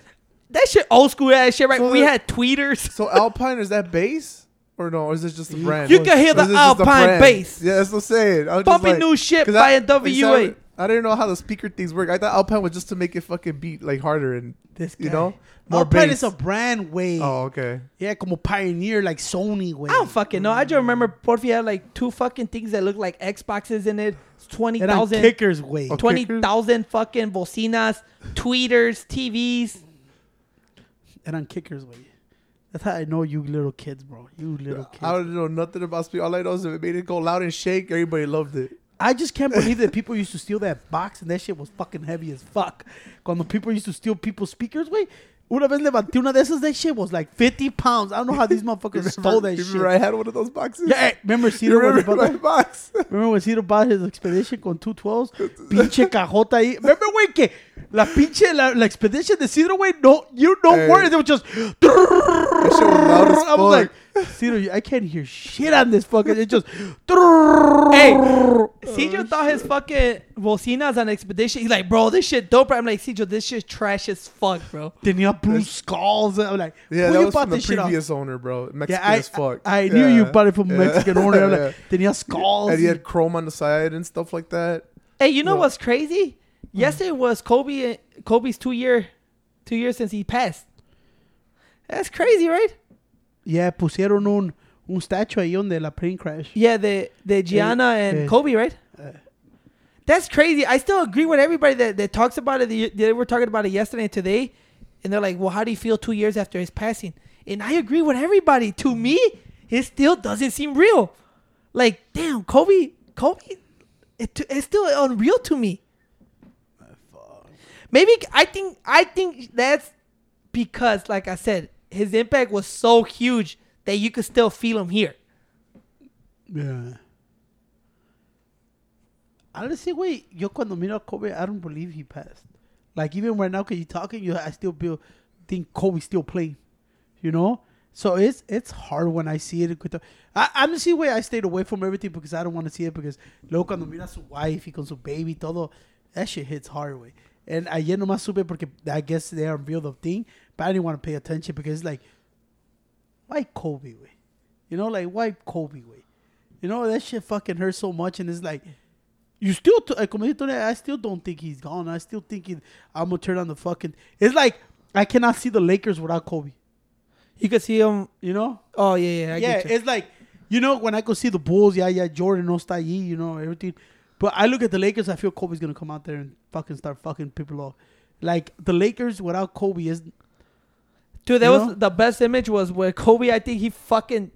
That shit old school ass shit, right? So we the- had tweeters. So Alpine is that bass or no? Or is this just the brand? You can hear the the Alpine bass. Yeah, that's what I'm saying. Bumping like- new shit by NWA. I didn't know how the speaker things work. I thought Alpine was just to make it fucking beat like harder and This you know more Alpine bass. is a brand, way. oh, okay. Yeah, como Pioneer, like Sony, way. I don't fucking know. I just remember Porfi had like two fucking things that looked like Xboxes in it. Twenty thousand kickers, way. Twenty thousand fucking bocinas, tweeters, TVs. And on kickers, way. That's how I know you little kids, bro. You little kids. I don't know nothing about speed. All I know is if it made it go loud and shake, everybody loved it. I just can't believe that people used to steal that box and that shit was fucking heavy as fuck. Cuando people used to steal people's speakers, way. Una vez levanté una de esas, that shit was like 50 pounds. I don't know how these motherfuckers stole that you shit. remember I had one of those boxes? Yeah, hey, remember Ciro when he remember bought my that? box? Remember when Ciro bought his expedition con 212s? Pinche cajota ahí. Remember, güey, que la pinche, la, la expedition de Ciro, güey, no, you don't Hey. Eh. worry. They were just. That shit was loud as I was like, fuck. I can't hear shit on this fucking. It just. Hey, Oh, Cedro thought his fucking bocinas on expedition. He's like, bro, this shit dope. I'm like, Cedro, this shit trash as fuck, bro. Then Tenía blue skulls. I'm like, Yeah, that you was from the this off? previous owner, bro. Mexican Yeah, I, as fuck. I, I knew you bought it from a Yeah. Mexican owner. I'm like, Yeah. tenía skulls. And he had chrome on the side and stuff like that. Hey, you know What? what's crazy? Mm. Yesterday was Kobe. Kobe's two year, two years since he passed. That's crazy, right? Yeah, pusieron un, un statue ahí donde la plane crash. Yeah, the the Gianna and eh. Kobe, right? Eh. That's crazy. I still agree with everybody that, that talks about it. They, they were talking about it yesterday and today, and they're like, "Well, how do you feel two years after his passing?" And I agree with everybody. To me, it still doesn't seem real. Like, damn, Kobe, Kobe, it, it's still unreal to me. Maybe I think I think that's because, like I said, his impact was so huge that you could still feel him here. Yeah. Honestly, wait, yo cuando miro a Kobe, I don't believe he passed. Like even right now, cause you talking, you I still feel think Kobe still playing. You know, so it's it's hard when I see it. I honestly, way I stayed away from everything because I don't want to see it because luego cuando mira su wife y con su baby todo, that shit hits hard way. And ayer nomás supe porque I guess they unveiled the thing, but I didn't want to pay attention because it's like, why Kobe way? You know, like why Kobe way? You know that shit fucking hurts so much, and it's like you still. T- eh, like, dije, I still don't think he's gone. I still think he, I'm gonna turn on the fucking. It's like I cannot see the Lakers without Kobe. You could see him. You know? Oh yeah, yeah. I yeah, get you. it's like you know when I go see the Bulls. Yeah, yeah. Jordan no. You know everything. But I look at the Lakers. I feel Kobe's gonna come out there and fucking start fucking people off. Like the Lakers without Kobe is Dude, that You was know? the best image was where Kobe. I think he fucking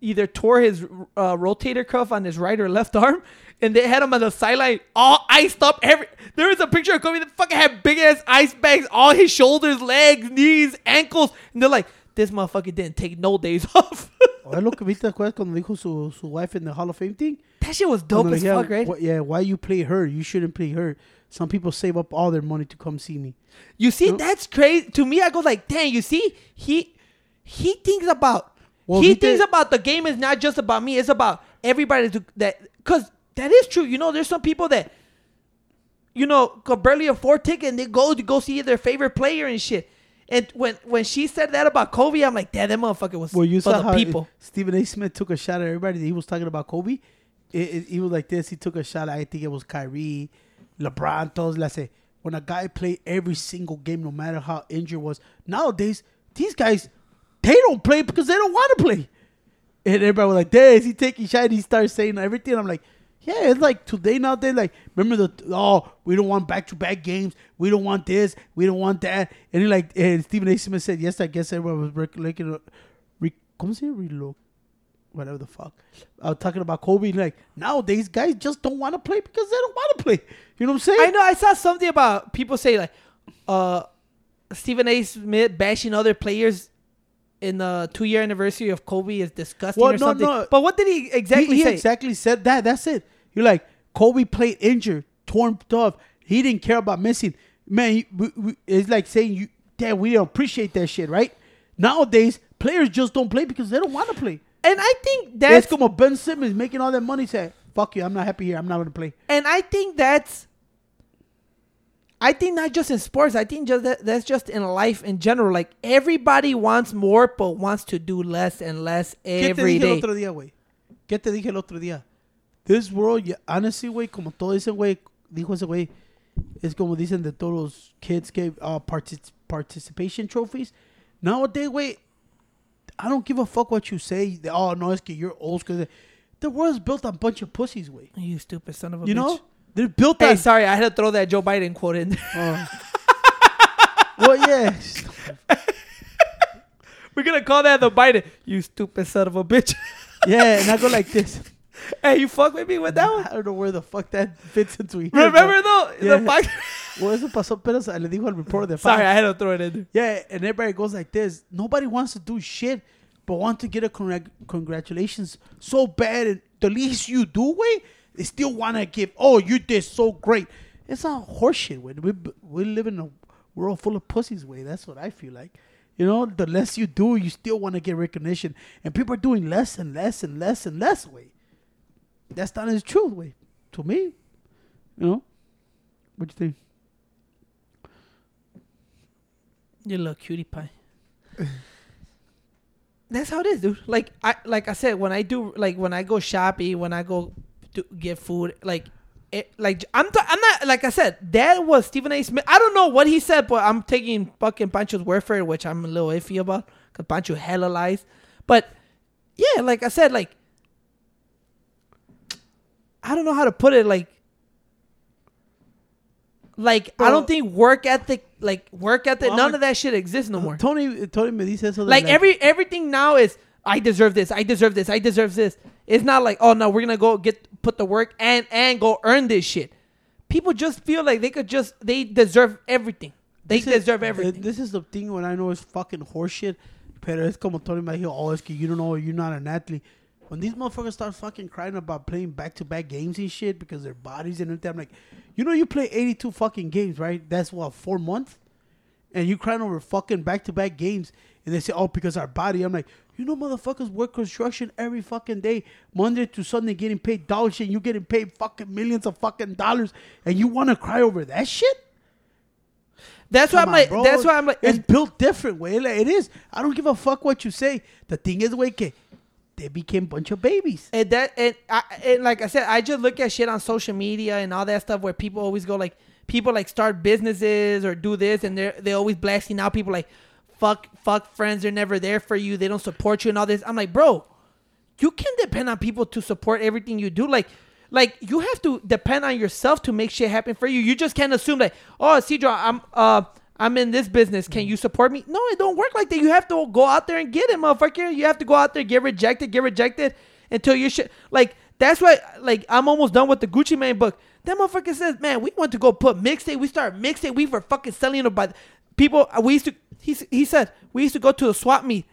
either tore his uh, rotator cuff on his right or left arm, and they had him on the sideline all iced up. Every there was a picture of Kobe that fucking had big ass ice bags, all his shoulders, legs, knees, ankles, and they're like, this motherfucker didn't take no days off. Es lo que viste después cuando dijo su, su wife in the Hall of Fame thing. that shit was dope as fuck, right? Yeah, why you play her? You shouldn't play her. Some people save up all their money to come see me. You see, No. that's crazy. To me, I go like, dang. You see, he he thinks about Well, he viste- thinks about the game is not just about me. It's about everybody to, that because that is true. You know, there's some people that you know could barely afford ticket and they go to go see their favorite player and shit. And when when she said that about Kobe, I'm like, damn, that motherfucker was Well, you for saw the people. Stephen A. Smith took a shot at everybody he was talking about Kobe. It, it- he was like this. He took a shot. I think it was Kyrie, LeBron. Todos le say when a guy play every single game, no matter how injured was. Nowadays, these guys they don't play because they don't want to play. And everybody was like, "There is he taking shot?" And he starts saying everything. I'm like, "Yeah, it's like today nowadays. Like, remember the oh, we don't want back to back games. We don't want this. We don't want that." And he like, and Stephen A. Smith said, "Yes, I guess everyone was looking, re- ¿cómo se dice? Relo- whatever the fuck. I was talking about Kobe. Like nowadays, guys just don't want to play because they don't want to play. You know what I'm saying? I know. I saw something about people say like, uh, Stephen A. Smith bashing other players in the two year anniversary of Kobe is disgusting Well, or no, something. no. But what did he exactly he, he exactly said that. That's it. You're like Kobe played injured, torn off. He didn't care about missing. Man, he- we, we, it's like saying you, damn, we don't appreciate that shit, right? Nowadays, players just don't play because they don't want to play. And I think That's that's como Ben Simmons making all that money. Say, fuck you, I'm not happy here. I'm not gonna play. and I think that's I think not just in sports, I think just that, that's just in life in general. Like everybody wants more but wants to do less and less every day. ¿Qué te dije el day. otro día, güey? ¿Qué te dije el otro día? This world, yeah, honestly, güey, como todo ese güey, dijo ese güey, es como dicen de todos los kids que uh, partic- participation trophies. Nowadays, güey, I don't give a fuck what you say. Oh, no, it's you're old school. The world's built on a bunch of pussies, güey. You stupid son of a You bitch. know? They're built Hey, on... sorry, I had to throw that Joe Biden quote in. Uh, well, yeah. We're gonna call that the Biden. You stupid son of a bitch. Yeah, and I go like this. hey, you fuck with me with that one? I don't know where the fuck that fits into here. Remember but- though? Yeah. The Well, eso pasó apenas le dijo al reporter de Sorry, I had to throw it in. Yeah, and everybody goes like this. Nobody wants to do shit, but want to get a congrat- congratulations so bad. And the least you do, way, they still want to give. Oh, you did so great. It's not horseshit. We we live in a world full of pussies. Way that's what I feel like. You know, the less you do, you still want to get recognition, and people are doing less and less and less and less. Way that's not his truth. Way to me, you know. What you think? You little cutie pie. That's how it is, dude. Like I like I said, when I do like when I go shopping, when I go to get food, like it, like I'm t- I'm not like I said that was Stephen A. Smith. I don't know what he said, but I'm taking fucking Pancho's word for it, which I'm a little iffy about because Pancho hella lies. But yeah, like I said, like I don't know how to put it. Like like I don't think work ethic, like work ethic, Well, none of that shit exists no more. Tony, Tony me dice eso. de Like every everything now is I deserve this, I deserve this, I deserve this. It's not like oh no, we're gonna go get put the work and and go earn this shit. People just feel like they could just they deserve everything. They This is- deserve uh, everything. This is the thing when I know it's fucking horseshit. Pero es como Tony me dijo, oh, es que you don't know, you're not an athlete. When these motherfuckers start fucking crying about playing back to back games and shit because their bodies and everything, I'm like, you know, you play 82 fucking games, right? That's what, four months? And you crying over fucking back to back games. And they say, oh, because our body. I'm like, you know, motherfuckers work construction every fucking day, Monday to Sunday, getting paid shit. And you getting paid fucking millions of fucking dollars. And you want to cry over that shit? that's why I'm on, like. bro. That's why I'm like. It's built different, way. Like, it is. I don't give a fuck what you say. The thing is, way, que they became a bunch of babies. And that and I and like I said, I just look at shit on social media and all that stuff where people always go like people like start businesses or do this and they're they always blasting out people like fuck fuck friends they're never there for you they don't support you and all this. I'm like, bro, you can depend on people to support everything you do. Like like you have to depend on yourself to make shit happen for you. You just can't assume like, oh, Cedro, I'm uh I'm in this business. Can mm. you support me? No, it don't work like that. You have to go out there and get it, motherfucker. You have to go out there, get rejected, get rejected until you shit. Like that's why, like I'm almost done with the Gucci Mane book. That motherfucker says, man, we want to go put mixtape. We started mixtape. We were fucking selling it by people. We used to. He he said we used to go to a swap meet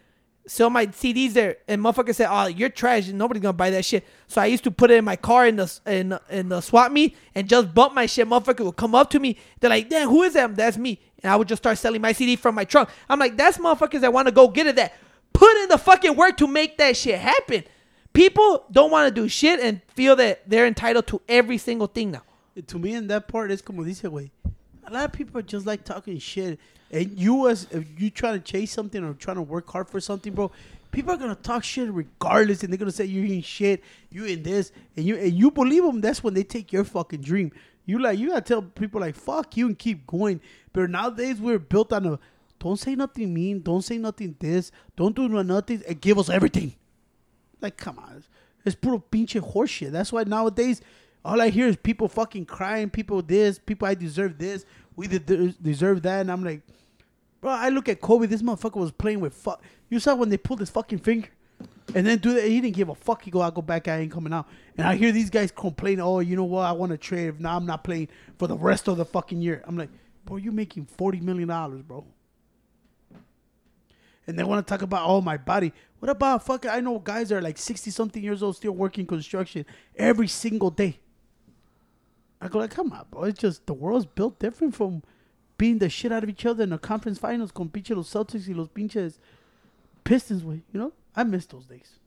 sell my CDs there, and motherfucker said, "Oh, you're trash, nobody's gonna buy that shit." So I used to put it in my car in the in in the swap meet and just bump my shit. Motherfucker would come up to me. They're like, "Damn, who is that?" That's me, and I would just start selling my CD from my trunk. I'm like, "That's motherfuckers that want to go get it. That put in the fucking work to make that shit happen." People don't want to do shit and feel that they're entitled to every single thing now. To me, in that part, it's como dice, way. A lot of people are just like talking shit. And you, as if you try to chase something or trying to work hard for something, bro, people are gonna talk shit regardless, and they're gonna say you're in shit, you in this, and you and you believe them. That's when they take your fucking dream. You like you gotta tell people like fuck you and keep going. But nowadays we're built on a don't say nothing mean, don't say nothing this, don't do nothing, and give us everything. Like, come on. It's puro pinche horseshit. That's why nowadays, all I hear is people fucking crying, people this, people I deserve this, we de- deserve that. And I'm like, bro, I look at Kobe, this motherfucker was playing with fuck. You saw when they pulled his fucking finger? And then do that. He didn't give a fuck. He go, I go back. I ain't coming out. And I hear these guys complain. Oh, you know what? I want to trade. If now I'm not playing for the rest of the fucking year. I'm like, bro, you're making forty million dollars, bro. And they want to talk about oh my body. What about fucking? I know guys are like sixty something years old still working construction every single day. I go like, come on, bro. It's just the world's built different from beating the shit out of each other in the conference finals con pinche los Celtics y los pinches Pistons, way. You know, I miss those days.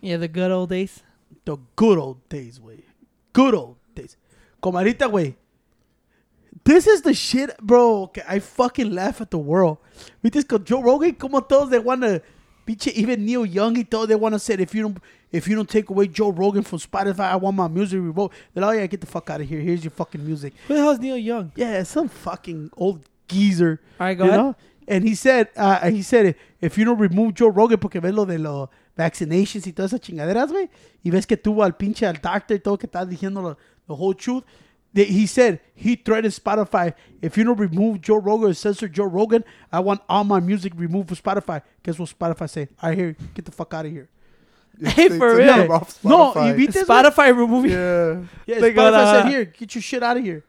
Yeah, the good old days. The good old days, way. Good old days. Comarita, way. This is the shit, bro. Okay, I fucking laugh at the world. Viste con Joe Rogan, como todos they wanna, pinche, even Neil Young y todo, they wanna say if you don't, if you don't take away Joe Rogan from Spotify, I want my music revoked. They're like, oh yeah, get the fuck out of here. Here's your fucking music. Who the hell's Neil Young? Yeah, some fucking old geezer. All right, go ahead. know? And he said, uh, he said, if you don't remove Joe Rogan porque ves lo de los vaccinations y todas esas chingaderas, güey, y ves que tuvo al pinche al doctor y todo que está diciendo lo- the whole truth. He said he threatened Spotify. If you don't remove Joe Rogan or censor Joe Rogan, I want all my music removed from Spotify. Guess what Spotify said? I hear you. Get the fuck out of here. Hey, They for took real. off No, Spotify. you beat this one? Spotify removing. Yeah. Yeah, They Spotify got, said here, get your shit out of here.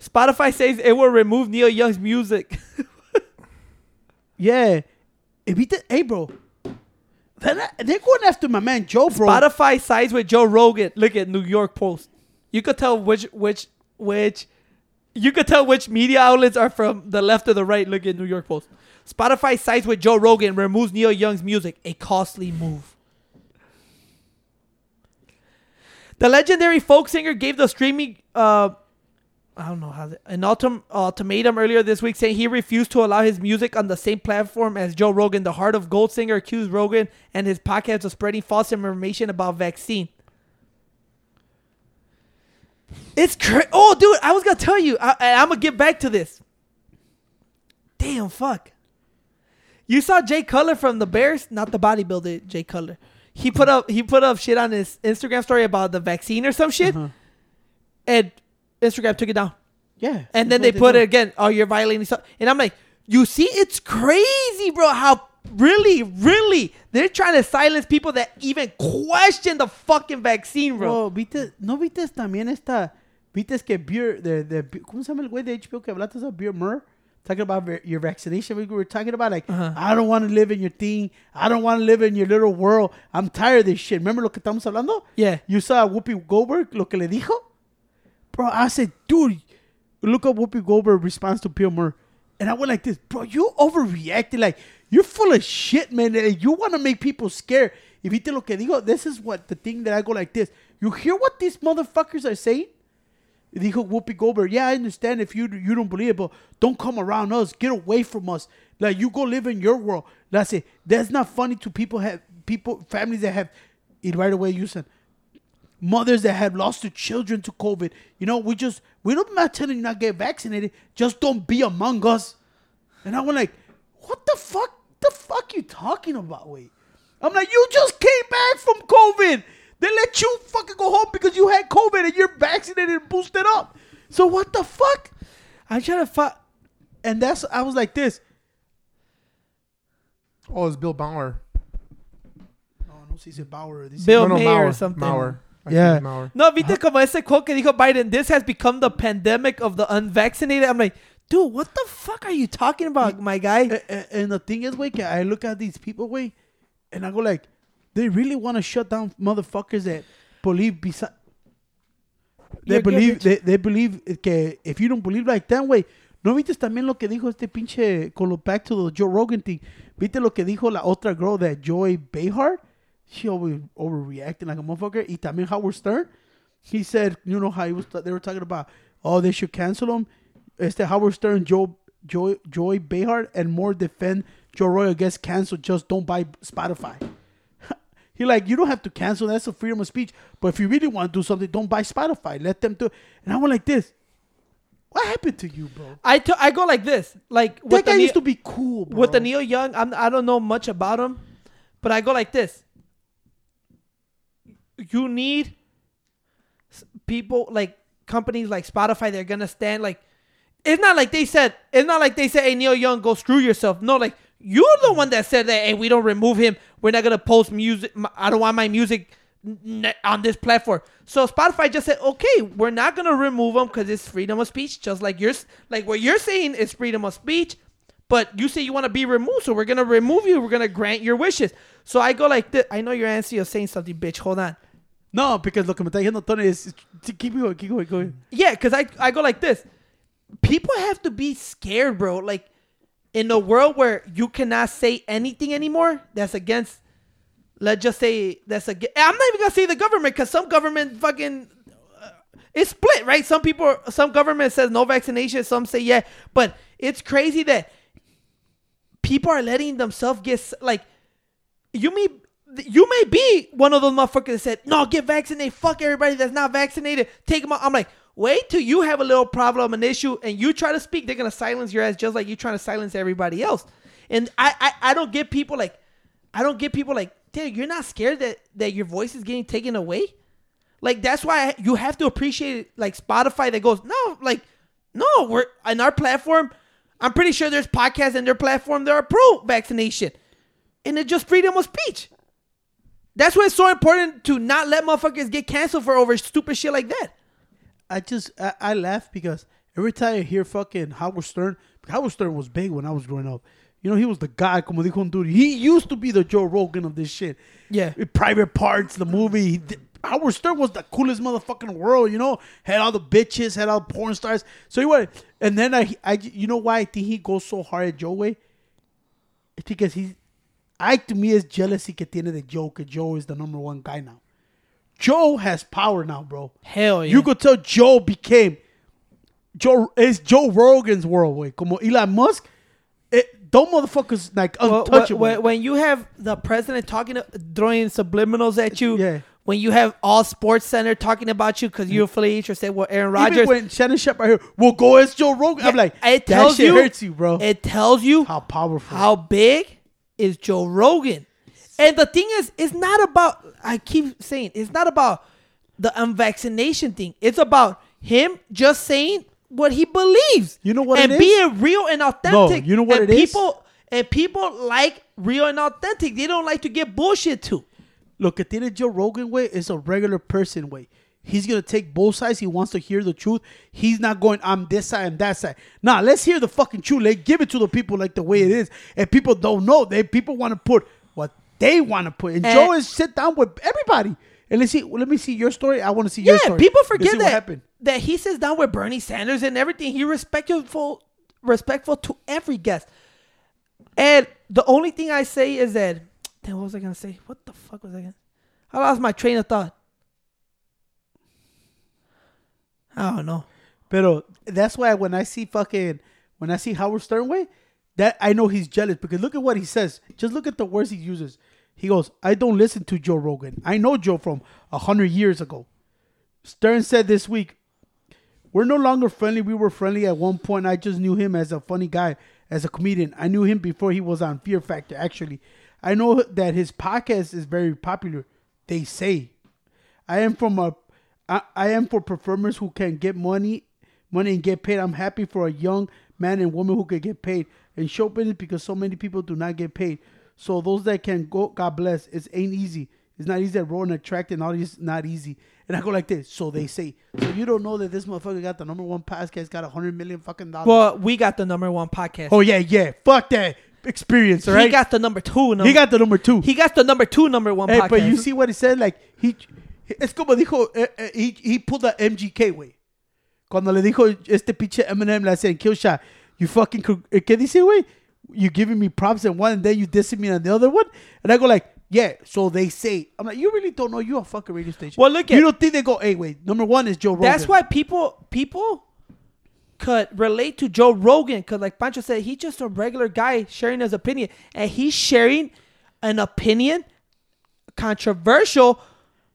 Spotify says it will remove Neil Young's music. Yeah. Eh, ¿viste? Hey, bro. They're, they're going after my man Joe, bro. Spotify sides with Joe Rogan. Look at New York Post. You could tell which which which you could tell which media outlets are from the left or the right. Look at New York Post. Spotify sides with Joe Rogan removes Neil Young's music. A costly move. The legendary folk singer gave the streaming uh I don't know how an ultim, ultimatum earlier this week saying he refused to allow his music on the same platform as Joe Rogan. The Heart of Gold singer accused Rogan and his podcast of spreading false information about vaccine. It's cra- oh, dude, I was gonna tell you. I, I'm gonna get back to this. Damn, fuck. You saw Jay Cutler from the Bears, not the bodybuilder Jay Cutler. He put up he put up shit on his Instagram story about the vaccine or some shit, Uh-huh. and Instagram took it down. Yeah. And then they put it again. Oh, you're violating stuff. And I'm like, you see, it's crazy, bro. How really, really, they're trying to silence people that even question the fucking vaccine, bro. Bro, ¿viste? ¿No viste también esta? ¿Viste que Beer, de, de, ¿cómo se llama el güey de HBO que hablaste de Beer Murr? Talking about your vaccination. We were talking about like, Uh-huh. I don't want to live in your thing. I don't want to live in your little world. I'm tired of this shit. Remember lo que estamos hablando? Yeah. You saw Whoopi Goldberg, lo que le dijo? Bro, I said, dude, look up Whoopi Goldberg response to Bill Murray. And I went like this, bro, you overreacted. Like, you're full of shit, man. And you want to make people scared. Y viste lo que digo? This is what the thing that I go like this. You hear what these motherfuckers are saying? Dijo Whoopi Goldberg, yeah, I understand if you you don't believe it, but don't come around us. Get away from us. Like you go live in your world. That's it. That's not funny to people have people families that have it right away. You said mothers that have lost their children to COVID. You know, we just we don't not telling you not get vaccinated. Just don't be among us. And I went like, what the fuck? The fuck you talking about? Wait. I'm like, you just came back from COVID. They let you fucking go home because you had COVID and you're vaccinated and boosted up. So what the fuck? I'm trying to find. And that's I was like this. Oh, it's Bill Bauer. No, no se dice Bauer. Dice Bill no, no, Mayer or something. Mauer. I Yeah. Mauer. No, viste uh-huh. como ese quote que dijo Biden, this has become the pandemic of the unvaccinated. I'm like, dude, what the fuck are you talking about, my guy? A- a- and the thing is, wait, I look at these people, wait, and I go like, they really want to shut down motherfuckers that believe besi- They You're believe they, they believe que if you don't believe like that, way. ¿No viste también lo que dijo este pinche con lo back to the Joe Rogan thing? ¿Viste lo que dijo la otra girl that Joy Behar? She always overreacting like a motherfucker. Y también Howard Stern. He said, you know how he was they were talking about, oh, they should cancel him. Este Howard Stern, Joe Joy Joy Behar, and more defend Joe Rogan gets canceled. Just don't buy Spotify. He like, you don't have to cancel. That's a freedom of speech. But if you really want to do something, don't buy Spotify. Let them do. it. And I went like this. What happened to you, bro? I t- I go like this, like with That the guy Neil- used to be cool, bro. with the Neil Young. I'm, I don't know much about him, but I go like this. You need people like companies like Spotify. They're gonna stand like. It's not like they said. It's not like they said, "Hey, Neil Young, go screw yourself." No, like you're the one that said that. Hey, we don't remove him. we're not gonna post music. I don't want my music on this platform. So Spotify just said, okay, we're not gonna remove them because it's freedom of speech. Just like yours, like what you're saying is freedom of speech. But you say you want to be removed, so we're gonna remove you. We're gonna grant your wishes. So I go like this. I know your answer. You're saying something, bitch. Hold on. No, because lo que me está diciendo Tony es keep going, keep going, go ahead. Yeah, because I, I go like this. People have to be scared, bro. Like, in a world where you cannot say anything anymore that's against, let's just say, that's against, I'm not even to say the government because some government fucking, uh, it's split, right? Some people, some government says no vaccination, some say yeah. But it's crazy that people are letting themselves get, like, you may you may be one of those motherfuckers that said, "No, get vaccinated. Fuck everybody that's not vaccinated. Take them out." I'm like, wait till you have a little problem, an issue, and you try to speak. They're gonna silence your ass just like you're trying to silence everybody else. And I, I, I don't get people like, I don't get people like, dude, you're not scared that that your voice is getting taken away. Like that's why you have to appreciate like Spotify that goes, no, like, no, we're on our platform. I'm pretty sure there's podcasts in their platform that are pro vaccination, and it's just freedom of speech. That's why it's so important to not let motherfuckers get canceled for over stupid shit like that. I just I, I laugh because every time I hear fucking Howard Stern, Howard Stern was big when I was growing up. You know, he was the guy, como dijo un dude. He used to be the Joe Rogan of this shit. Yeah. Private Parts, the movie. He did- Howard Stern was the coolest motherfucking world, you know? Had all the bitches, had all the porn stars. So he was, and then I, I, you know why I think he goes so hard at Joe way? It's because he's, I, to me, is jealousy que tiene de Joe, que Joe is the number one guy now. Joe has power now, bro. Hell yeah. You could tell Joe became Joe is Joe Rogan's world, way. Como Elon Musk, it, those motherfuckers like untouchable. when, when you have the president talking, uh, throwing subliminals at you, Yeah. when you have all Sports Center talking about you because you're affiliate yourself with Aaron Rodgers. Even when Shannon Sharpe right here, will go as Joe Rogan. I'm like, it that tells shit you, hurts you, bro. It tells you how powerful. how big is Joe Rogan. And the thing is, it's not about, I keep saying, it's not about the unvaccination thing. It's about him just saying what he believes. You know what and it is? being real and authentic. No, you know what and it is? people, And people like real and authentic. They don't like to get bullshit to. Lo que tiene Joe Rogan, way is a regular person, way. He's gonna take both sides. He wants to hear the truth. He's not going, I'm this side and that side. Nah, let's hear the fucking truth. Let's give it to the people like the way it is. And people don't know. They people want to put what they want to put. And, And- Joe eh. is sit down with everybody. And let's see. Let me see your story. I want to see your Yeah, story. people forget that happened. that he sits down with Bernie Sanders and everything. He respectful, respectful to every guest. And the only thing I say is that, damn, what was I gonna say? What the fuck was I gonna? I lost my train of thought. I don't know. Pero that's why when I see fucking when I see Howard Stern way, that I know he's jealous because look at what he says. Just look at the words he uses. He goes, "I don't listen to Joe Rogan. I know Joe from a hundred years ago." Stern said this week, "We're no longer friendly. We were friendly at one point. I just knew him as a funny guy, as a comedian. I knew him before he was on Fear Factor. Actually, I know that his podcast is very popular. They say." I am from a I, I am for performers who can get money money and get paid. I'm happy for a young man and woman who can get paid. And show business because so many people do not get paid. So those that can go, God bless. It ain't easy. It's not easy to roll and attract and all this not easy. And I go like this. So they say. So you don't know that this motherfucker got the number one podcast, got a hundred million fucking dollars. Well, we got the number one podcast. oh yeah, yeah. Fuck that experience, all He got the number two. Number, he got the number two. he got the number two number one Hey, podcast. but you see what he said? Like, he, es como dijo, eh, eh, he, he pulled the MGK, way. Cuando le dijo este pinche Eminem, le said, kill shot, you fucking, eh, ¿qué dice, güey? You giving me props in one and then you dissing me on the other one? And I go like, yeah, so they say. I'm like, you really don't know. You a fucking radio station. Well, look at You don't think they go, hey, wait, number one is Joe Rogan. That's why people people could relate to Joe Rogan because, like Pancho said, he's just a regular guy sharing his opinion, and he's sharing an opinion controversial,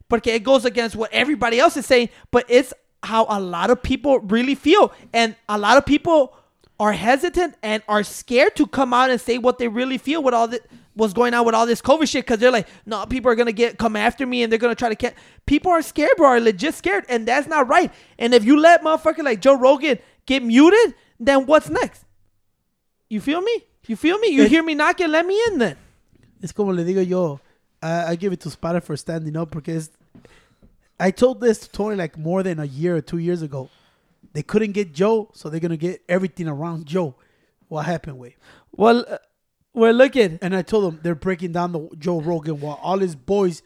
porque it goes against what everybody else is saying, but it's how a lot of people really feel, and a lot of people are hesitant and are scared to come out and say what they really feel with all that was going on with all this COVID shit because they're like, no, people are gonna get come after me and they're gonna try to get. People are scared, bro, are legit scared, and that's not right. And if you let motherfucker like Joe Rogan get muted, then what's next? You feel me? You feel me? You It- hear me knocking? Let me in then. Es como le digo yo, I, I give it to Spada for standing up because I told this to Tony like more than a year or two years ago. They couldn't get Joe, so they're gonna get everything around Joe. What happened, Wade? Well, uh, well, look at And I told them they're breaking down the Joe Rogan while all his boys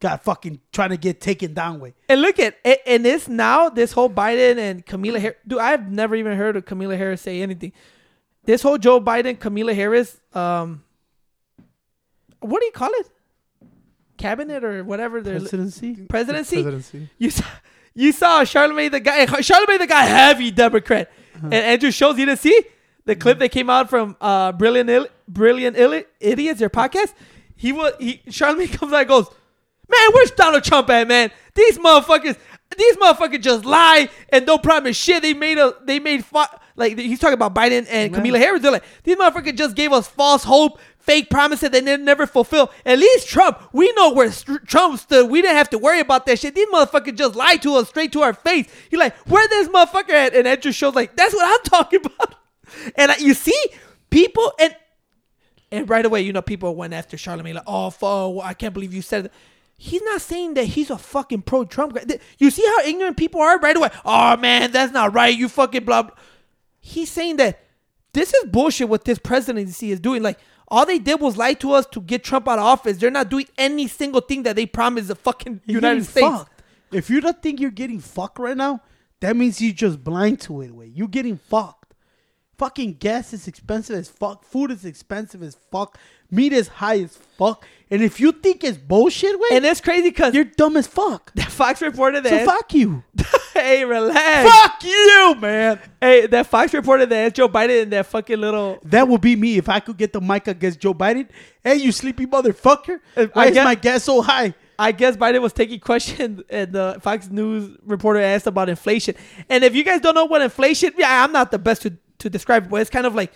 got fucking trying to get taken down. Way and look at a- and this now this whole Biden and Kamala Harris. Dude, I've never even heard of Kamala Harris say anything. This whole Joe Biden, Kamala Harris, um, what do you call it? Cabinet or whatever their presidency. presidency. Presidency. You saw, you saw Charlamagne the guy. Charlamagne the guy, heavy Democrat, and Andrew Schulz You didn't see the clip that came out from uh, Brilliant Ill- Brilliant Ill- Idiots, their podcast. He was he Charlamagne comes out and goes, man, where's Donald Trump at, man? These motherfuckers, these motherfuckers just lie and don't promise shit. They made a they made fa- like he's talking about Biden and. Kamala Harris. They're like these motherfuckers just gave us false hope. Fake promises that they never fulfill. At least Trump, we know where Str- Trump stood. We didn't have to worry about that shit. These motherfuckers just lied to us straight to our face. He like, where this motherfucker at? And Andrew Schulz like, that's what I'm talking about. And you see, people and and right away, you know, people went after Charlamagne like, oh, fuck, oh, I can't believe you said that. He's not saying that he's a fucking pro Trump guy. You see how ignorant people are right away? Oh man, that's not right. You fucking blah. blah. He's saying that this is bullshit. What this presidency is doing, like all they did was lie to us to get Trump out of office. They're not doing any single thing that they promised the fucking You're United States. fucked. If you don't think you're getting fucked right now, that means you're just blind to it. Way you're getting fucked. Fucking gas is expensive as fuck. Food is expensive as fuck. Meat is high as fuck. And if you think it's bullshit, way And it's crazy because you're dumb as fuck. That Fox reported So that. fuck you. hey, relax. fuck you, man. Hey, that Fox reported that Joe Biden and that fucking little. That would be me if I could get the mic against Joe Biden. Hey, you sleepy motherfucker. Uh, if Why I is get- my gas so high? I guess Biden was taking questions, and the Fox News reporter asked about inflation. And if you guys don't know what inflation, yeah, I'm not the best to, to describe it, but it's kind of like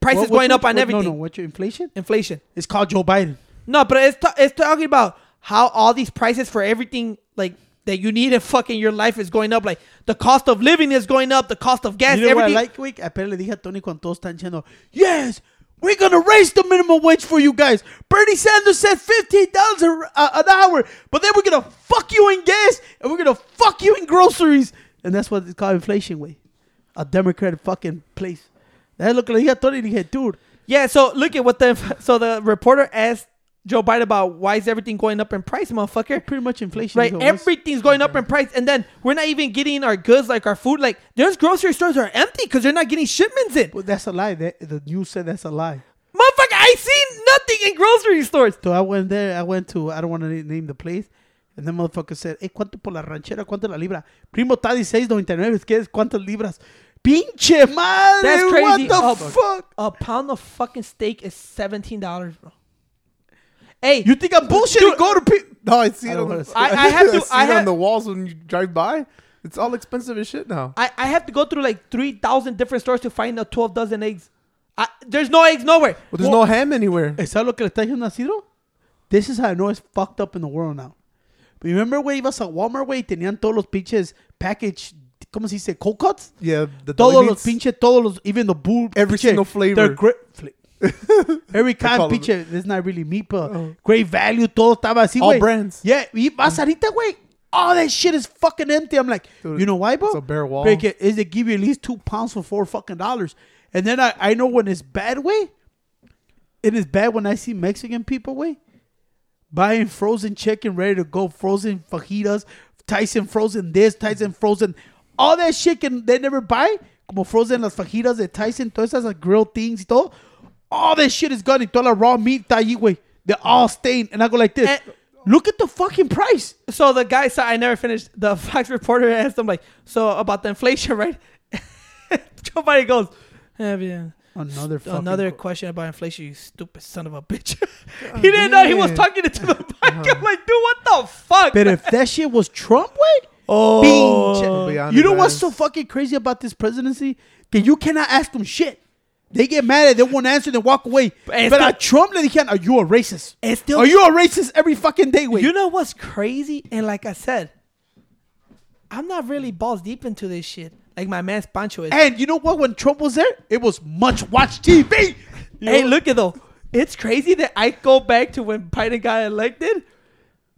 prices What- going what- up on what- everything. No, no, what's your inflation? Inflation. It's called Joe Biden. No, but it's ta- it's talking about how all these prices for everything like that you need in fucking your life is going up. Like the cost of living is going up, the cost of gas, You know what I like, week? Apenas le dije a Tony cuando todos están diciendo, yes, we're gonna raise the minimum wage for you guys. Bernie Sanders said fifteen dollars an uh, hour, but then we're gonna fuck you in gas and we're gonna fuck you in groceries, and that's what it's called inflation, way. A Democratic fucking place. That's lo que le dije a Tony. Dije, dude, Yeah, so look at what the so the reporter asked Joe Biden about why is everything going up in price, motherfucker. pretty much inflation. Right, is what it was. everything's going up in price, and then we're not even getting our goods like our food. Like there's grocery stores are empty because they're not getting shipments in. Well, that's a lie. That, the news said that's a lie. Motherfucker, I seen nothing in grocery stores. So I went there. I went to. I don't want to name the place. And then motherfucker said, "Hey, ¿cuánto por la ranchera? ¿Cuánto la libra? Primo está 16.99. ¿Qué es? ¿Cuántas libras? Pinche madre. That's crazy. What the Oh, fuck? A pound of fucking steak is seventeen dollars, bro. Hey, You think I'm bullshitting? Dude, Go to pe- No, I see I it. don't On, the, I- I have to- see I it on the walls when you drive by. It's all expensive as shit now. I, I have to go through like three thousand different stores to find a twelve dozen eggs. I, there's no eggs nowhere. But there's no ham anywhere. ¿Sabes lo que le está diciendo a Ciro? This is how I know it's fucked up in the world now. But remember, güey, ibas a Walmart, güey, y tenían todos los pinches package, ¿cómo se dice? Cold cuts. Yeah, the Todos deli los meats. pinche, todos los, even the boo. Every pinche, single flavor. They're great. Every kind, pinche, it's not really meat, but Oh. great value, todo estaba así, All güey. brands. Yeah, y vas ahorita, güey. All that shit is fucking empty. I'm like, Dude, you know why, bro? it's a bare wall. Is they give you at least two pounds for four fucking dollars. And then I, I know when it's bad, way. It is bad when I see Mexican people, way, buying frozen chicken ready to go, frozen fajitas, Tyson frozen this, Tyson frozen, all that shit can they never buy. Como frozen las fajitas de Tyson, todas esas like, grilled things y todo. All that shit is gone y toda la raw meat está ahí, güey. They're all stained. And I go like this. Eh. Look at the fucking price. So the guy said, I never finished. The Fox reporter asked him like, so about the inflation, right? Joe Biden goes, "Yeah, yeah, Another fucking another qu- question about inflation, you stupid son of a bitch. he didn't know he was talking to the mic. I'm like, dude, what the fuck? But if that shit was Trump, way, oh, pinche- be you know what's so fucking crazy about this presidency? That you cannot ask them shit. They get mad at, they won't answer, they walk away. But But, it's still- at Trump, le dijeron, are you a racist? Are you a racist every fucking day, way? you know what's crazy? And like I said, I'm not really balls deep into this shit. Like my man Pancho is. and you know what? When Trump was there, it was much watch TV. You hey, know? look at though. it's crazy that I go back to when Biden got elected,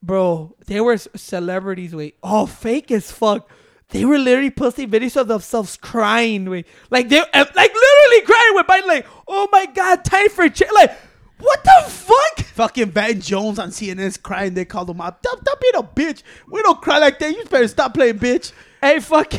bro. They were celebrities, wait, oh, fake as fuck. They were literally posting videos of themselves crying, wait, like they, uh, like literally crying with Biden, like, oh my god, time for change, like, what the fuck? Fucking Van Jones on CNN's crying. They called him out. Stop, stop being a bitch. We don't cry like that. You better stop playing bitch. Hey, fuck,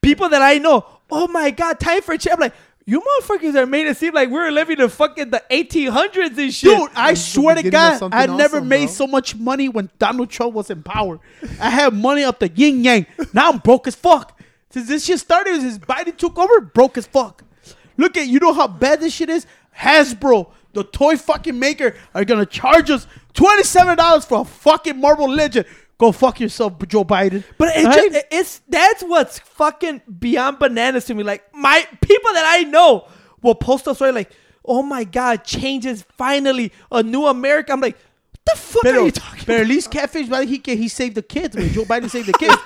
people that I know, oh my god, time for change. I'm like, you motherfuckers are made it seem like we were living in fucking the 1800s and shit. Dude, I It's swear to God, I never awesome, made bro. so much money when Donald Trump was in power. I had money up the yin yang. Now I'm broke as fuck. Since this shit started, since Biden took over, broke as fuck. Look at you know how bad this shit is. Hasbro, the toy fucking maker, are gonna charge us twenty seven dollars for a fucking Marvel Legend. Go fuck yourself, Joe Biden. But it's, Right? just, it's that's what's fucking beyond bananas to me. Like my people that I know will post a story like, "Oh my god, changes finally a new America." I'm like, "What the fuck are you talking?" pero at least catfish, but he he saved the kids. Man. Joe Biden saved the kids.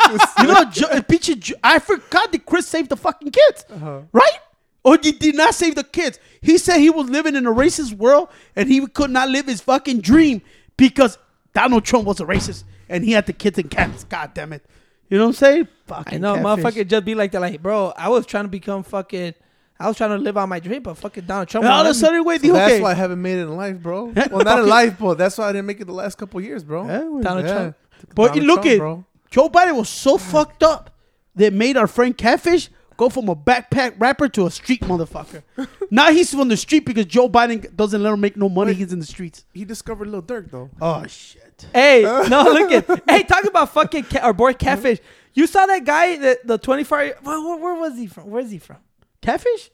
you know, Joe, uh, pinche Joe- I forgot that Chris saved the fucking kids, uh-huh. right? Or he did not save the kids. He said he was living in a racist world and he could not live his fucking dream because Donald Trump was a racist and he had the kids and cats. God damn it! You know what I'm saying? Fucking I know, catfish. motherfucker, just be like that. Like, bro, I was trying to become fucking. I was trying to live out my dream, but fucking Donald Trump. And all of a won't let me. sudden, wait, So dijo that's why I haven't made it in life, bro. Well, not in life, but that's why I didn't make it the last couple years, bro. Güey. Donald Yeah. Trump. But Donald look Trump, at bro. Joe Biden was so fucked up that made our friend Catfish go from a backpack rapper to a street motherfucker. now he's from the street because Joe Biden doesn't let him make no money. He's in the streets. He discovered Lil Durk though. Oh shit! Hey, no, look at. Hey, talk about fucking ca- our boy Catfish. You saw that guy, the the 24. Where, where, where was he from? Where's he from? Catfish?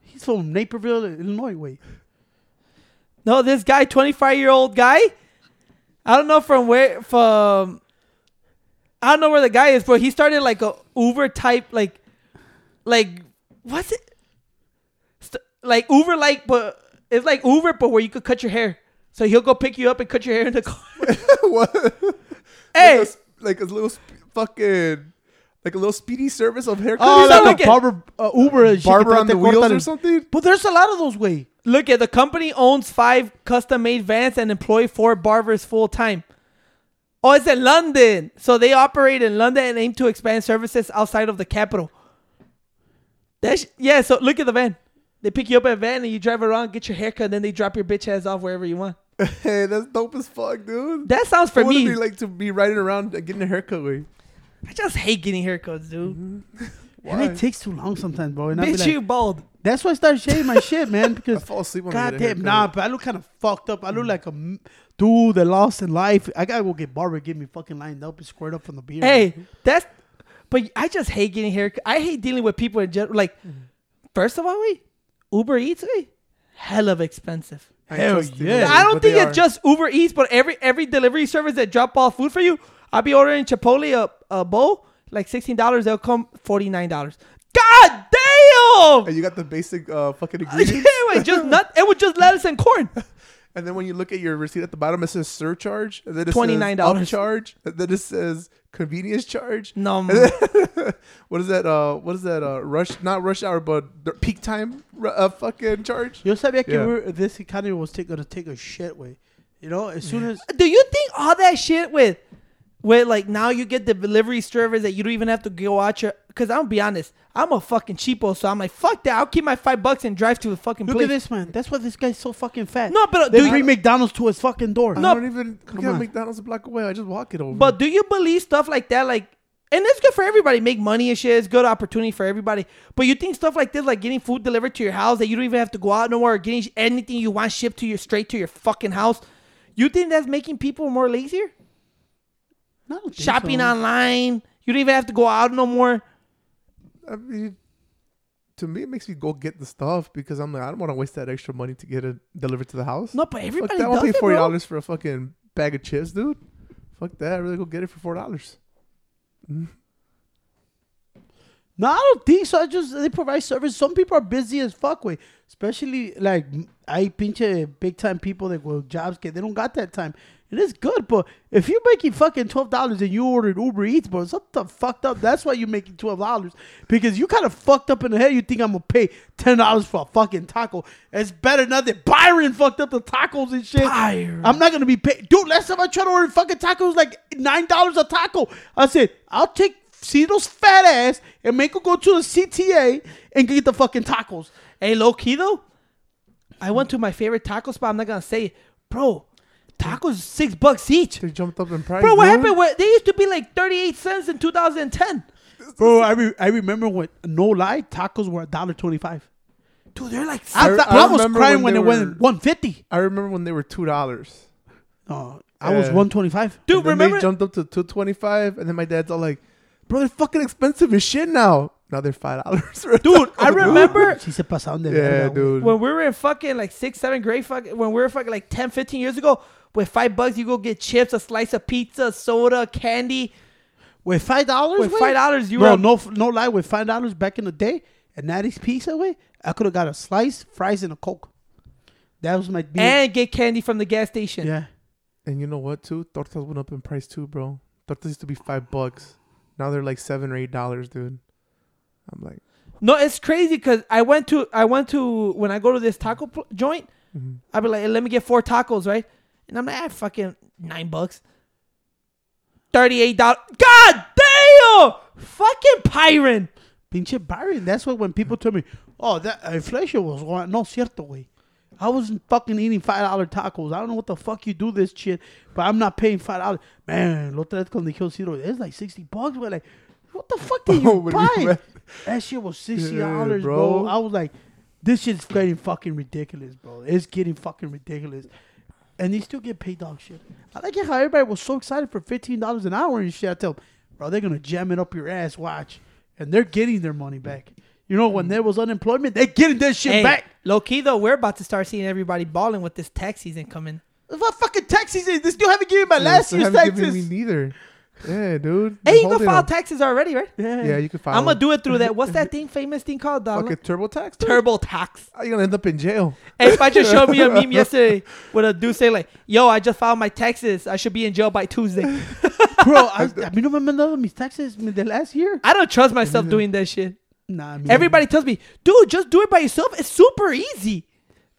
He's from Naperville, Illinois. Wait, No, this guy, 25 year old guy. I don't know from where from. I don't know where the guy is, but he started like a Uber type, like, like what's it? St- like Uber, like, but it's like Uber, but where you could cut your hair. So he'll go pick you up and cut your hair in the car. what? hey, like a, like a little sp- fucking, like a little speedy service of haircuts. oh, so like a barber uh, Uber, and shit barber on the wheels or something. But there's a lot of those way. look at the company owns five custom made vans and employ four barbers full time. Oh, it's in London. So they operate in London and aim to expand services outside of the capital. That's yeah. So look at the van. They pick you up in a van and you drive around, get your haircut, and then they drop your bitch ass off wherever you want. hey, that's dope as fuck, dude. That sounds for I wanna me. be like to be riding around uh, getting a haircut with. I just hate getting haircuts, dude. Mm-hmm. And Why? it takes too long sometimes, bro. And I be Bitch, like, you bald. that's why I started shaving my shit, man. Because I Because fall asleep on God damn, nah, but I look kind of fucked up. I look like a m- dude that lost in life. I gotta go get barber, get me fucking lined up and squared up from the beard. Hey, that's. But I just hate getting haircut. I hate dealing with people in general. Like, first of all, wait, Uber Eats, wait, hell of expensive. Hell yeah. I don't think it's just Uber Eats, but every every delivery service that drop off food for you, I'll be ordering Chipotle a, a bowl like sixteen dollars. They'll come forty nine dollars. God damn! And you got the basic uh, fucking yeah, ingredients. wait, just nut. It was just lettuce and corn. And then when you look at your receipt at the bottom, it says surcharge. And then it $29. says charge. And then it says convenience charge. No, then- what is that? Uh, what is that? Uh, rush, not rush hour, but peak time. Uh, fucking charge. Yo sabía que Yeah. we're, this economy was take, gonna take a shit way. You know, as soon as do you think all that shit with with like now you get the delivery service that you don't even have to go out your because I'm gonna be honest, I'm a fucking cheapo, so I'm like, fuck that, I'll keep my five bucks and drive to the fucking look place. at this man. That's why this guy's so fucking fat. No, but uh, they do bring you, McDonald's to his fucking door. I No. don't even Come get on. McDonald's a block away. I just walk it over. but do you believe stuff like that? Like, and it's good for everybody. Make money and shit. It's good opportunity for everybody. But you think stuff like this, like getting food delivered to your house, that you don't even have to go out no more, or getting anything you want shipped to your straight to your fucking house. You think that's making people more lazier? No, I don't think Shopping so. online. You don't even have to go out no more. I mean, to me, it makes me go get the stuff because I'm like, I don't want to waste that extra money to get it delivered to the house. No, but Fuck everybody that. I'll pay forty dollars for a fucking bag of chips, dude. Fuck that. I really go get it for four dollars. No, I don't think so. I just they provide service. Some people are busy as fuck, way. Especially like I pinche big time people that go jobs get they don't got that time. It is good, but if you're making fucking twelve dollars and you ordered Uber Eats, bro, something fucked up. That's why you're making twelve dollars because you kind of fucked up in the head. You think I'm gonna pay ten dollars for a fucking taco? It's better now that Byron fucked up the tacos and shit. Byron. I'm not gonna be paid, dude. Last time I tried to order fucking tacos, like nine dollars a taco. I said I'll take Cito's fat ass and make her go to the CTA and get the fucking tacos. Hey, low key though, I went to my favorite taco spot. I'm not gonna say it, bro. Tacos six bucks each. They jumped up in price. Bro, what dude. happened? Where they used to be like 38 cents in 2010. Bro, I, re- I remember when no lie, tacos were a dollar twenty five. Dude, they're like I, I- thought- I I was crying when when, they it were- went one fifty. I remember when they were two dollars. Oh, I was Yeah. one twenty five. Dude, Then remember? they jumped up to two twenty five, and then my dad's all like, "Bro, they're fucking expensive as shit now." Now they're five dollars. Dude, I remember She se pasaron de Yeah, dude. when we were in fucking like sixth, seventh grade, fucking, when we were fucking like 10, 15 years ago, with five bucks, you go get chips, a slice of pizza, soda, candy. With five dollars, With five dollars, you bro, were no, no lie. With five dollars back in the day, at Natty's Pizza, way, I could have got a slice, fries, and a coke. That was my deal. and get candy from the gas station. yeah. And you know what? Too tortas went up in price too, bro. Tortas used to be five bucks. Now they're like seven or eight dollars, dude. I'm like, No, it's crazy because I went to I went to when I go to this taco pl- joint, mhm. I'll be like, let me get four tacos, right? And I'm like, ah, fucking nine bucks. $38. God damn! Fucking Pyron. Pinche Byron. That's what when people tell me, oh, that inflation was going. No, cierto, way. I wasn't fucking eating five dollar tacos. I don't know what the fuck you do this shit, but I'm not paying five dollars. Man, lo otra vez cuando dijeron Ciro, it's like sixty bucks. We're like, what the fuck did you Oh, when buy? went- That shit was sixty Yeah, dollars, bro. bro. I was like, this shit's getting fucking ridiculous, bro. It's getting fucking ridiculous. And they still get paid dog shit. I like it how everybody was so excited for fifteen dollars an hour and shit. I tell them, bro, they're gonna jam it up your ass. Watch, and they're getting their money back. You know, when there was unemployment, they're getting their shit Hey, back. low key though, we're about to start seeing everybody balling with this tax season coming. What fucking taxes is? They still haven't given me my Yeah, last so year's haven't given taxes. Me neither. Yeah, dude. Hey, you can file them. taxes already, right? Yeah. Yeah, you can file. I'm gonna do it through that. What's that thing? Famous thing called the Fucking TurboTax. dude? TurboTax. Ah, you're gonna end up in jail. Hey, if I just showed me a meme yesterday with a dude saying like, "Yo, I just filed my taxes. I should be in jail by Tuesday." Bro, I, a mí no me han mandado mis taxes the last year. I don't trust myself doing that shit. Nah, mira. Everybody tells me, "Dude, just do it by yourself. It's super easy."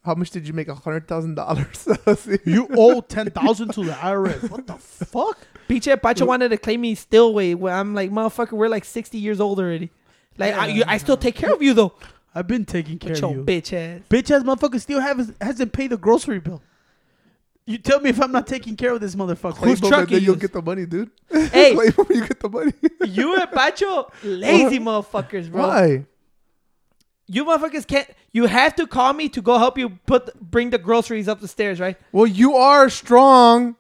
How much did you make? A hundred thousand dollars. You owe ten thousand to the IRS. What the fuck? Piche Pacho wanted to claim me still way. Where I'm like, motherfucker, we're like 60 years old already. Like, I, you, I still take care of you though. I've been taking care With of you. bitch ass. Bitch ass motherfucker still haven't hasn't paid the grocery bill. You tell me if I'm not taking care of this motherfucker. Who's Claim 'em truck then you you'll get the money, dude. Hey. Claim 'em and you get the money. You and Pacho, lazy motherfuckers, bro. Why? You motherfuckers can't. You have to call me to go help you put bring the groceries up the stairs, right? Well, you are strong,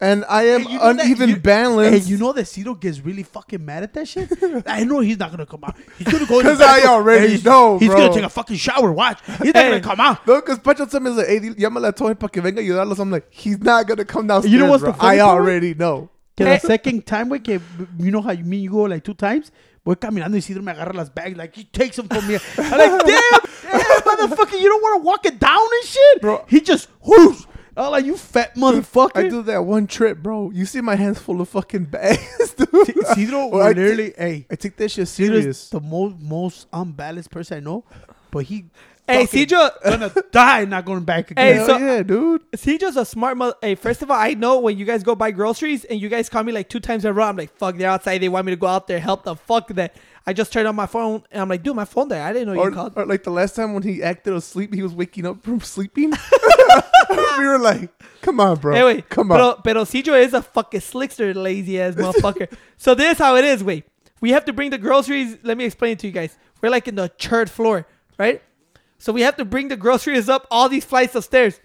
and I am Hey, you know that- uneven you- balance. Hey, you know that Cito gets really fucking mad at that shit? I know he's not gonna come out. He's gonna go in 'Cause the I bathroom, already and he's, know, He's bro. gonna take a fucking shower. Watch. He's not Hey. gonna come out. No, because Pacho told me, like, hey, di- llámale a Tony para que venga a ayudarlos. I'm like, he's not going to come downstairs, You know what's bro. the funny I part? already know. Que Hey. the second time, güey, que you know how you mean you go like two times? Voy caminando y Isidro me agarra las bags, like he takes them from me. I'm like, damn, damn, motherfucker, you don't want to walk it down and shit? Bro. He just, whoosh. I'm like, you fat motherfucker. I do that one trip, bro. You see my hands full of fucking bags, dude. Isidro Well, I will ta- literally, hey, I take that shit serious. the most, most unbalanced person I know, but he Hey, fucking Cedro, gonna die not going back Hey, again. Hell so- oh, yeah, dude. Cedro's a smart mother. Hey, first of all, I know when you guys go buy groceries and you guys call me like two times in a row, I'm like, fuck, they're outside. They want me to go out there, help the fuck that. I just turned on my phone and I'm like, dude, my phone there. I didn't know Or, you called. or like the last time when he acted asleep, he was waking up from sleeping. we were like, come on, bro. Hey, wait. Come on. Pero, pero Cedro is a fucking slickster, lazy ass motherfucker. so this is how it is, wait. We have to bring the groceries. Let me explain it to you guys. We're like in the third floor, right? So we have to bring the groceries up all these flights of stairs.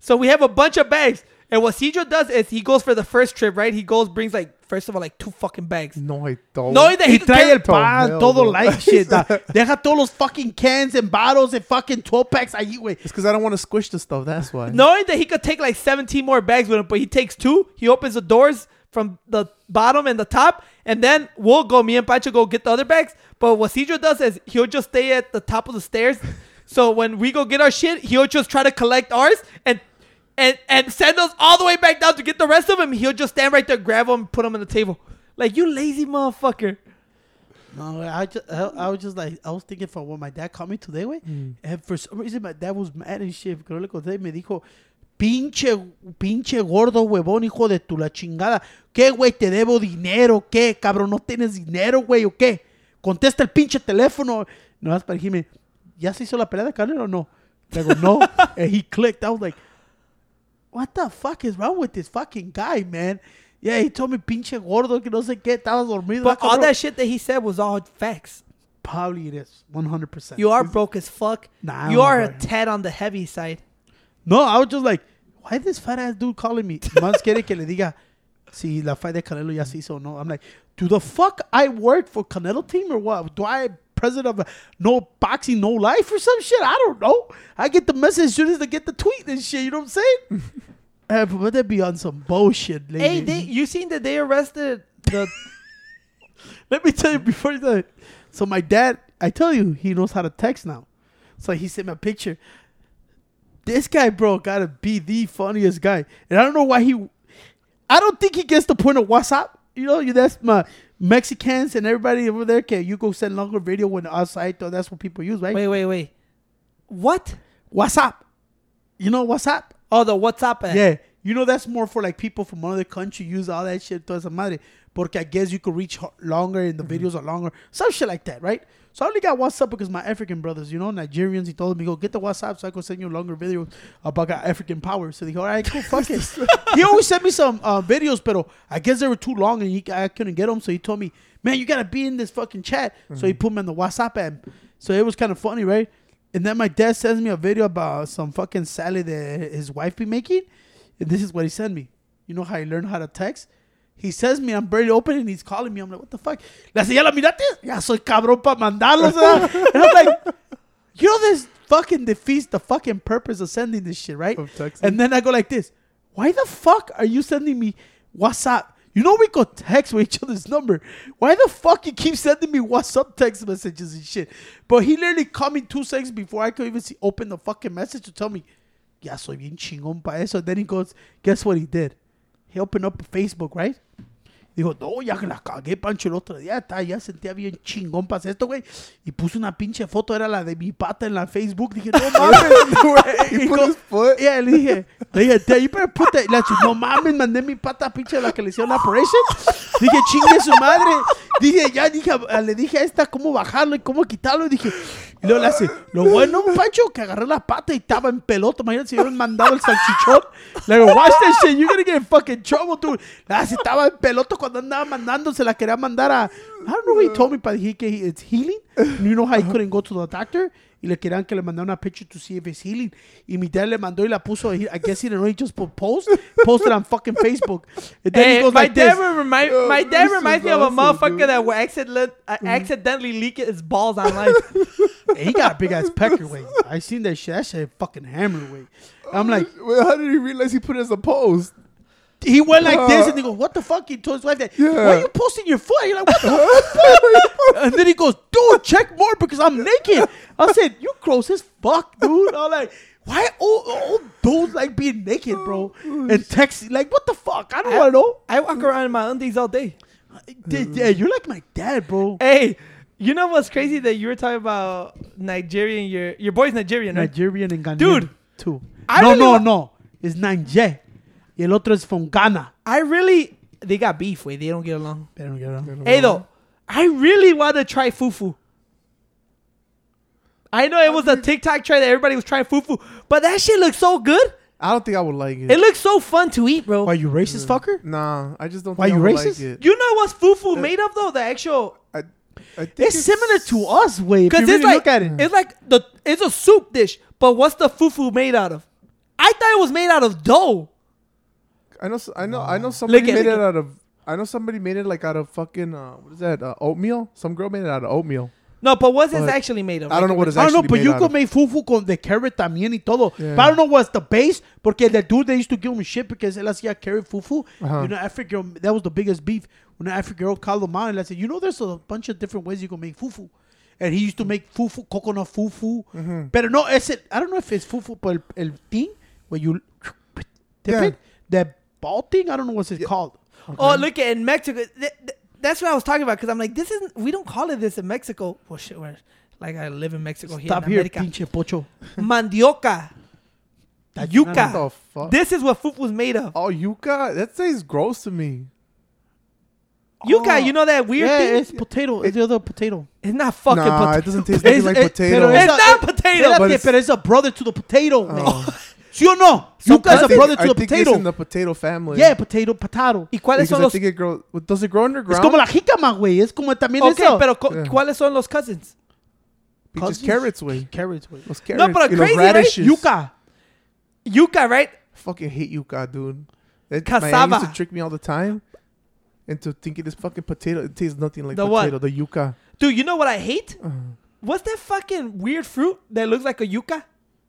So we have a bunch of bags. And what Cedro does is he goes for the first trip, right? He goes, brings like, first of all, like two fucking bags. no, I don't. Knowing that he can trae el pan, hell todo no. like shit. da. Deja todos los fucking cans and bottles and fucking 12 packs ahí, güey. It's because I don't want to squish the stuff. That's why. knowing that he could take like 17 more bags with him, but he takes two. He opens the doors from the bottom and the top, and then we'll go. Me and Pancho go get the other bags. But what Cedro does is he'll just stay at the top of the stairs. So when we go get our shit, he'll just try to collect ours and and and send us all the way back down to get the rest of them. He'll just stand right there, grab them, put them on the table. Like you lazy motherfucker. No, I just I, I was just like I was thinking for when my dad called me today, way, mm. and for some reason my dad was mad and shit. Porque no le conté y me dijo, pinche pinche gordo huevón hijo de tu la chingada. ¿Qué güey te debo dinero? ¿Qué cabrón no tienes dinero güey o qué? Contesta el pinche teléfono. No para decirme, ¿ya se hizo la pelea de carne o no? Le digo no, and he clicked. I was like, what the fuck is wrong with this fucking guy, man? Yeah, he told me pinche gordo que no sé qué, estabas dormido. But ah, all that shit that he said was all facts. Probably it is. 100%. You are broke as fuck. Nah, you are a tad on the heavy side. No, I was just like, why this fat ass dude calling me? Más quiere que le diga si la fight de Canelo ya se hizo o no. I'm like, do the fuck I work for Canelo team or what? Do I president of no boxing, no life or some shit? I don't know. I get the message as soon as I get the tweet and shit. You know what I'm saying? uh, but they be on some bullshit, lady. Hey, they, you seen that they arrested the Let me tell you before that. So my dad, I tell you, he knows how to text now. So he sent me a picture. This guy, bro, gotta be the funniest guy. And I don't know why he. I don't think he gets the point of WhatsApp. You know, you that's my Mexicans and everybody over there. Can you go send longer video when outside? Though that's what people use, right? wait, wait, wait. What? WhatsApp. You know WhatsApp? Oh, the WhatsApp app. Yeah, you know that's more for like people from another country use all that shit. Toda esa madre. Porque I guess you could reach longer and the mm-hmm. videos are longer. Some shit like that, right? So I only got WhatsApp because my African brothers, you know, Nigerians, he told me, go get the WhatsApp so I could send you longer videos about African power. So they go, all right, cool, fuck it. he always sent me some uh, videos, but I guess they were too long and he, I couldn't get them. So he told me, man, you got to be in this fucking chat. So he put me on the WhatsApp app. So it was kind of funny, right? And then my dad sends me a video about some fucking salad that his wife be making. And this is what he sent me. You know how he learned how to text? He says me, I'm barely open, and he's calling me. I'm like, what the fuck? Le hace, ¿ya la miraste? Ya soy cabrón para mandarlos. and I'm like, you know, this fucking defeats the fucking purpose of sending this shit, right? And then I go like this. Why the fuck are you sending me WhatsApp? You know we could text with each other's number. Why the fuck you keep sending me WhatsApp text messages and shit? But he literally called me two seconds before I could even see open the fucking message to tell me, ya soy bien chingón pa eso. Then he goes, guess what he did? He opened up Facebook, right? Digo, no, ya que la cagué, Pancho, el otro día, está, ya sentía bien chingón para esto, güey. Y puse una pinche foto, era la de mi pata en la Facebook. Dije, no mames, güey. Y put co- his foot. Yeah, le dije, le dije, "Dad, you better put that. Dije, no mames, mandé mi pata pinche a la que le hicieron la operation. Dije, chingue su madre. Dije, ya dije, le dije a esta cómo bajarlo y cómo quitarlo. Y dije, y luego le hace, lo bueno, Pancho, que agarré la pata y estaba en pelota. Imagínate si hubieran mandado el salchichón. Le digo, watch that shit, you're gonna get in fucking trouble, dude. Le hace, estaba en pelota cuando andaba mandando, se la quería mandar a, I don't know what he told me, but he- it's healing. You know how he couldn't go to the doctor? Y le querían que le mandara una picture to see if it's healing. Y mi dad le mandó y la puso. I guess he didn't know. He just put post, posted on fucking Facebook. And then he goes my like dad this. remind Yo, my dad this reminds is me of a motherfucker dude. that will accident, uh, accidentally leak his balls online. He got a big ass pecker weight. I seen that shit. That shit fucking hammer weight. I'm like, Well, how did he realize he put it as a post? He went like this, Uh, and he goes, "What the fuck?" He told his wife that. Yeah. Why are you posting your foot? You're like, "What the fuck?" and then he goes, "Dude, check more because I'm naked." I said, "You gross as fuck, dude." I'm like, "Why old, old dudes like being naked, bro?" And texting like, "What the fuck?" I don't want to know. I walk around in my undies all day. Yeah, you're like my dad, bro. Hey, you know what's crazy that you were talking about Nigerian? Your your boy's Nigerian, right? Nigerian and Ghanaian. Dude, too. I no, really no, wa- no. It's Niger. Y el otro es from I really they got beef. Way they don't get along. They don't get it. Hey though, I really want to try fufu. I know it was a TikTok trend that everybody was trying fufu, but that shit looks so good. I don't think I would like it. It looks so fun to eat, bro. Why you racist mm. fucker? nah, I just don't. Why think you I would racist? Like it. You know what's fufu uh, made of though? The actual I, I think It's, similar to us, way. If you because really it's like look at it. it's like the it's a soup dish, but what's the fufu made out of? I thought it was made out of dough. I know. s- I know. I know somebody Look at- made look it at- out of. I know somebody made it like out of fucking. Uh, what is that? Uh, oatmeal. Some girl made it out of oatmeal. No, but what's this But actually made of? I don't know what it's I don't actually know, but made you out could of. make fufu con the carrot también y todo. Yeah. But I don't know what's the base, porque the dude they used to give him shit because él hacía carrot fufu. Uh-huh. You know, Africa, that was the biggest beef. When the African girl called him out and I said, you know, there's a bunch of different ways you can make fufu. And he used to make fufu, coconut fufu. Mm-hmm. But no, ese, I don't know if it's fufu, but el, el thing where you dip Yeah. it, that ball thing, I don't know what's it called. Oh, look at in Mexico. th- th- that's what I was talking about because I'm like, this isn't. We don't call it this in Mexico. Well, shit, we're, like I live in Mexico here Stop in here, America. pinche pocho. Mandioca, That- What yuca. the fuck? This is what fufu's made of. oh, yuca? That tastes gross to me. Yuca, Oh. you know that weird yeah, thing? it's potato. It's the other potato. It's not fucking nah, potato. it doesn't taste anything like it- potato. pero It's Esa- not potato. But it's- pero it's a brother to the potato. Oh. ¿Sí o no? Yuca is a think- brother to I the think potato. It's in the potato family. yeah, potato, potato. ¿Y cuáles Because son I los? think it grows. Does it grow Es underground? como la jícama, güey. Es como también Ok, eso. pero co- Yeah. ¿cuáles son los cousins? Just Cousins? carrots, way. Carrots, güey. Los carrots. but y los crazy, right? radishes. Yuca. Yuca, right? Fucking hate yuca, dude. That, my aunt Cassava. used to trick me all the time into thinking this fucking potato. It tastes nothing like The what? potato. The yuca. Dude, you know what I hate? Uh, What's that fucking weird fruit that looks like a yuca?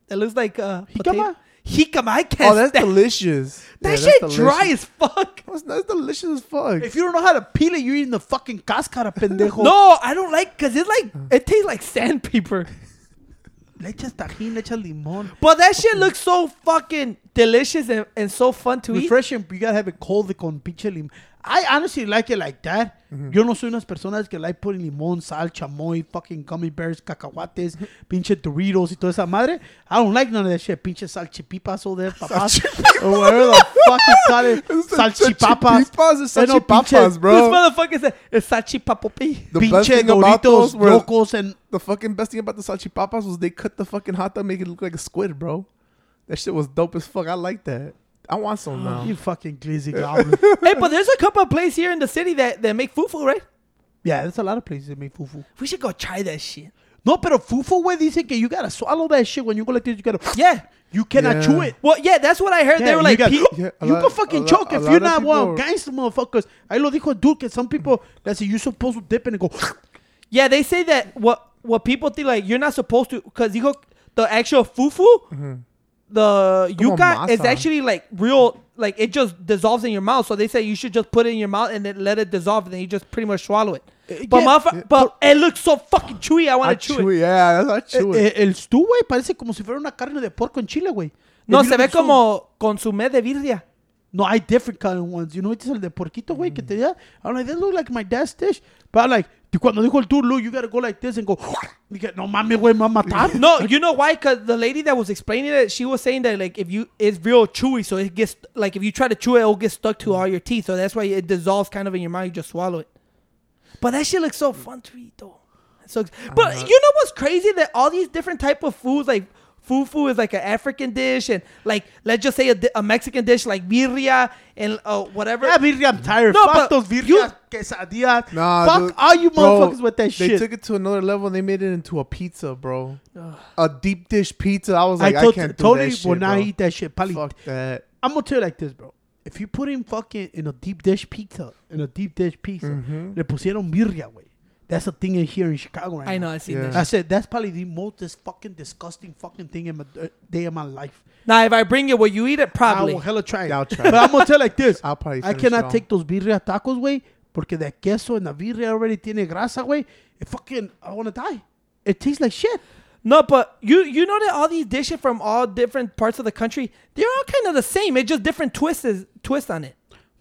That looks like a potato? Jicama? Jicama. I can't oh, that's delicious. that Yeah, shit dry as fuck. That's, that's delicious as fuck. If you don't know how to peel it, you're eating the fucking cáscara, pendejo. No, I don't like because it's like it tastes like sandpaper. Le echas tajín, le echas limón. But that shit looks so fucking delicious and, and so fun to eat. Refreshing, you gotta have it cold con pinche limón. I honestly like it like that. Mm-hmm. Yo no soy unas personas que like putting limón, sal, chamoy, fucking gummy bears, cacahuates, mm-hmm. pinche Doritos y toda esa madre. I don't like none of that shit. Pinche salchipipas oh, over there, papas. or whatever the fuck you call it. Salchipapas. Salchipapas no, or salchipapas, This bro. motherfucker said it's. The best Pinche thing Doritos, locos, and the fucking best thing about the salchipapas was they cut the fucking hot dog, make it look like a squid, bro. That shit was dope as fuck. I like that. I want some oh, now. you fucking glizzy goblin. hey, but there's a couple of places here in the city that, that make fufu, right? yeah, there's a lot of places that make fufu. We should go try that shit. No, pero fufu, güey, dice que you gotta swallow that shit when you go like this. You gotta, Yeah. you cannot Yeah. chew it. Well, yeah, that's what I heard. Yeah, they were you like, got- pe- Yeah, a you lot- can fucking a lot- choke a if lot you're of not one people- gangster motherfuckers. Ahí lo dijo dude que some people that's say you're supposed to dip in and go. yeah, they say that what what people think like you're not supposed to because you go the actual fufu, mm-hmm. The yuca is actually like real. Like it just dissolves in your mouth. So they say you should just put it in your mouth and then let it dissolve, and then you just pretty much swallow it. Uh, But yeah, yeah, but it looks so fucking chewy. I want to chew chew it. Yeah, that's I chew it. eh, el stew, güey, parece como si fuera una carne de porco en Chile, güey. No, se ve como consumé de birria. No, I different kind of ones. You know, es el de porquito, güey, que te da. I'm like, they look like my dad's dish. But I'm like, y cuando dijo el dude, look, you gotta go like this and go. Dije, no mames, güey, me va a matar. No, you know why? Because the lady that was explaining it, she was saying that like if you it's real chewy, so it gets like if you try to chew it, it'll get stuck to all your teeth. So that's why it dissolves kind of in your mouth. You just swallow it. But that shit looks so fun to eat though. So, but you know what's crazy? That all these different type of foods, like fufu is like an African dish, and like let's just say a, a Mexican dish like birria and uh, whatever. Yeah, birria, I'm tired. No, Fuck but those you- birrias, quesadillas. Nah, Fuck dude. all you Bro, motherfuckers with that shit. They took it to another level. and They made it into a pizza, bro. A deep dish pizza. I was like, I, told, can't do that shit, will not bro. eat that shit. Probably. Fuck that. I'm gonna tell you like this, bro. If you put in fucking in a deep dish pizza, in a deep dish pizza, Mhm. le pusieron birria, güey. That's a thing in here in Chicago right I now. know, I see Yeah. that. I said that's probably the most fucking disgusting fucking thing in my uh, day of my life. Now, if I bring it, will you eat it? Probably. I Probably. will hella try it. Yeah, I'll try. but I'm gonna tell like this. I'll probably I cannot take those birria tacos, way, porque the queso and the birria already tiene grasa, güey. It fucking, I wanna die. It tastes like shit. No, but you you know that all these dishes from all different parts of the country, they're all kind of the same. It's just different twists twist on it.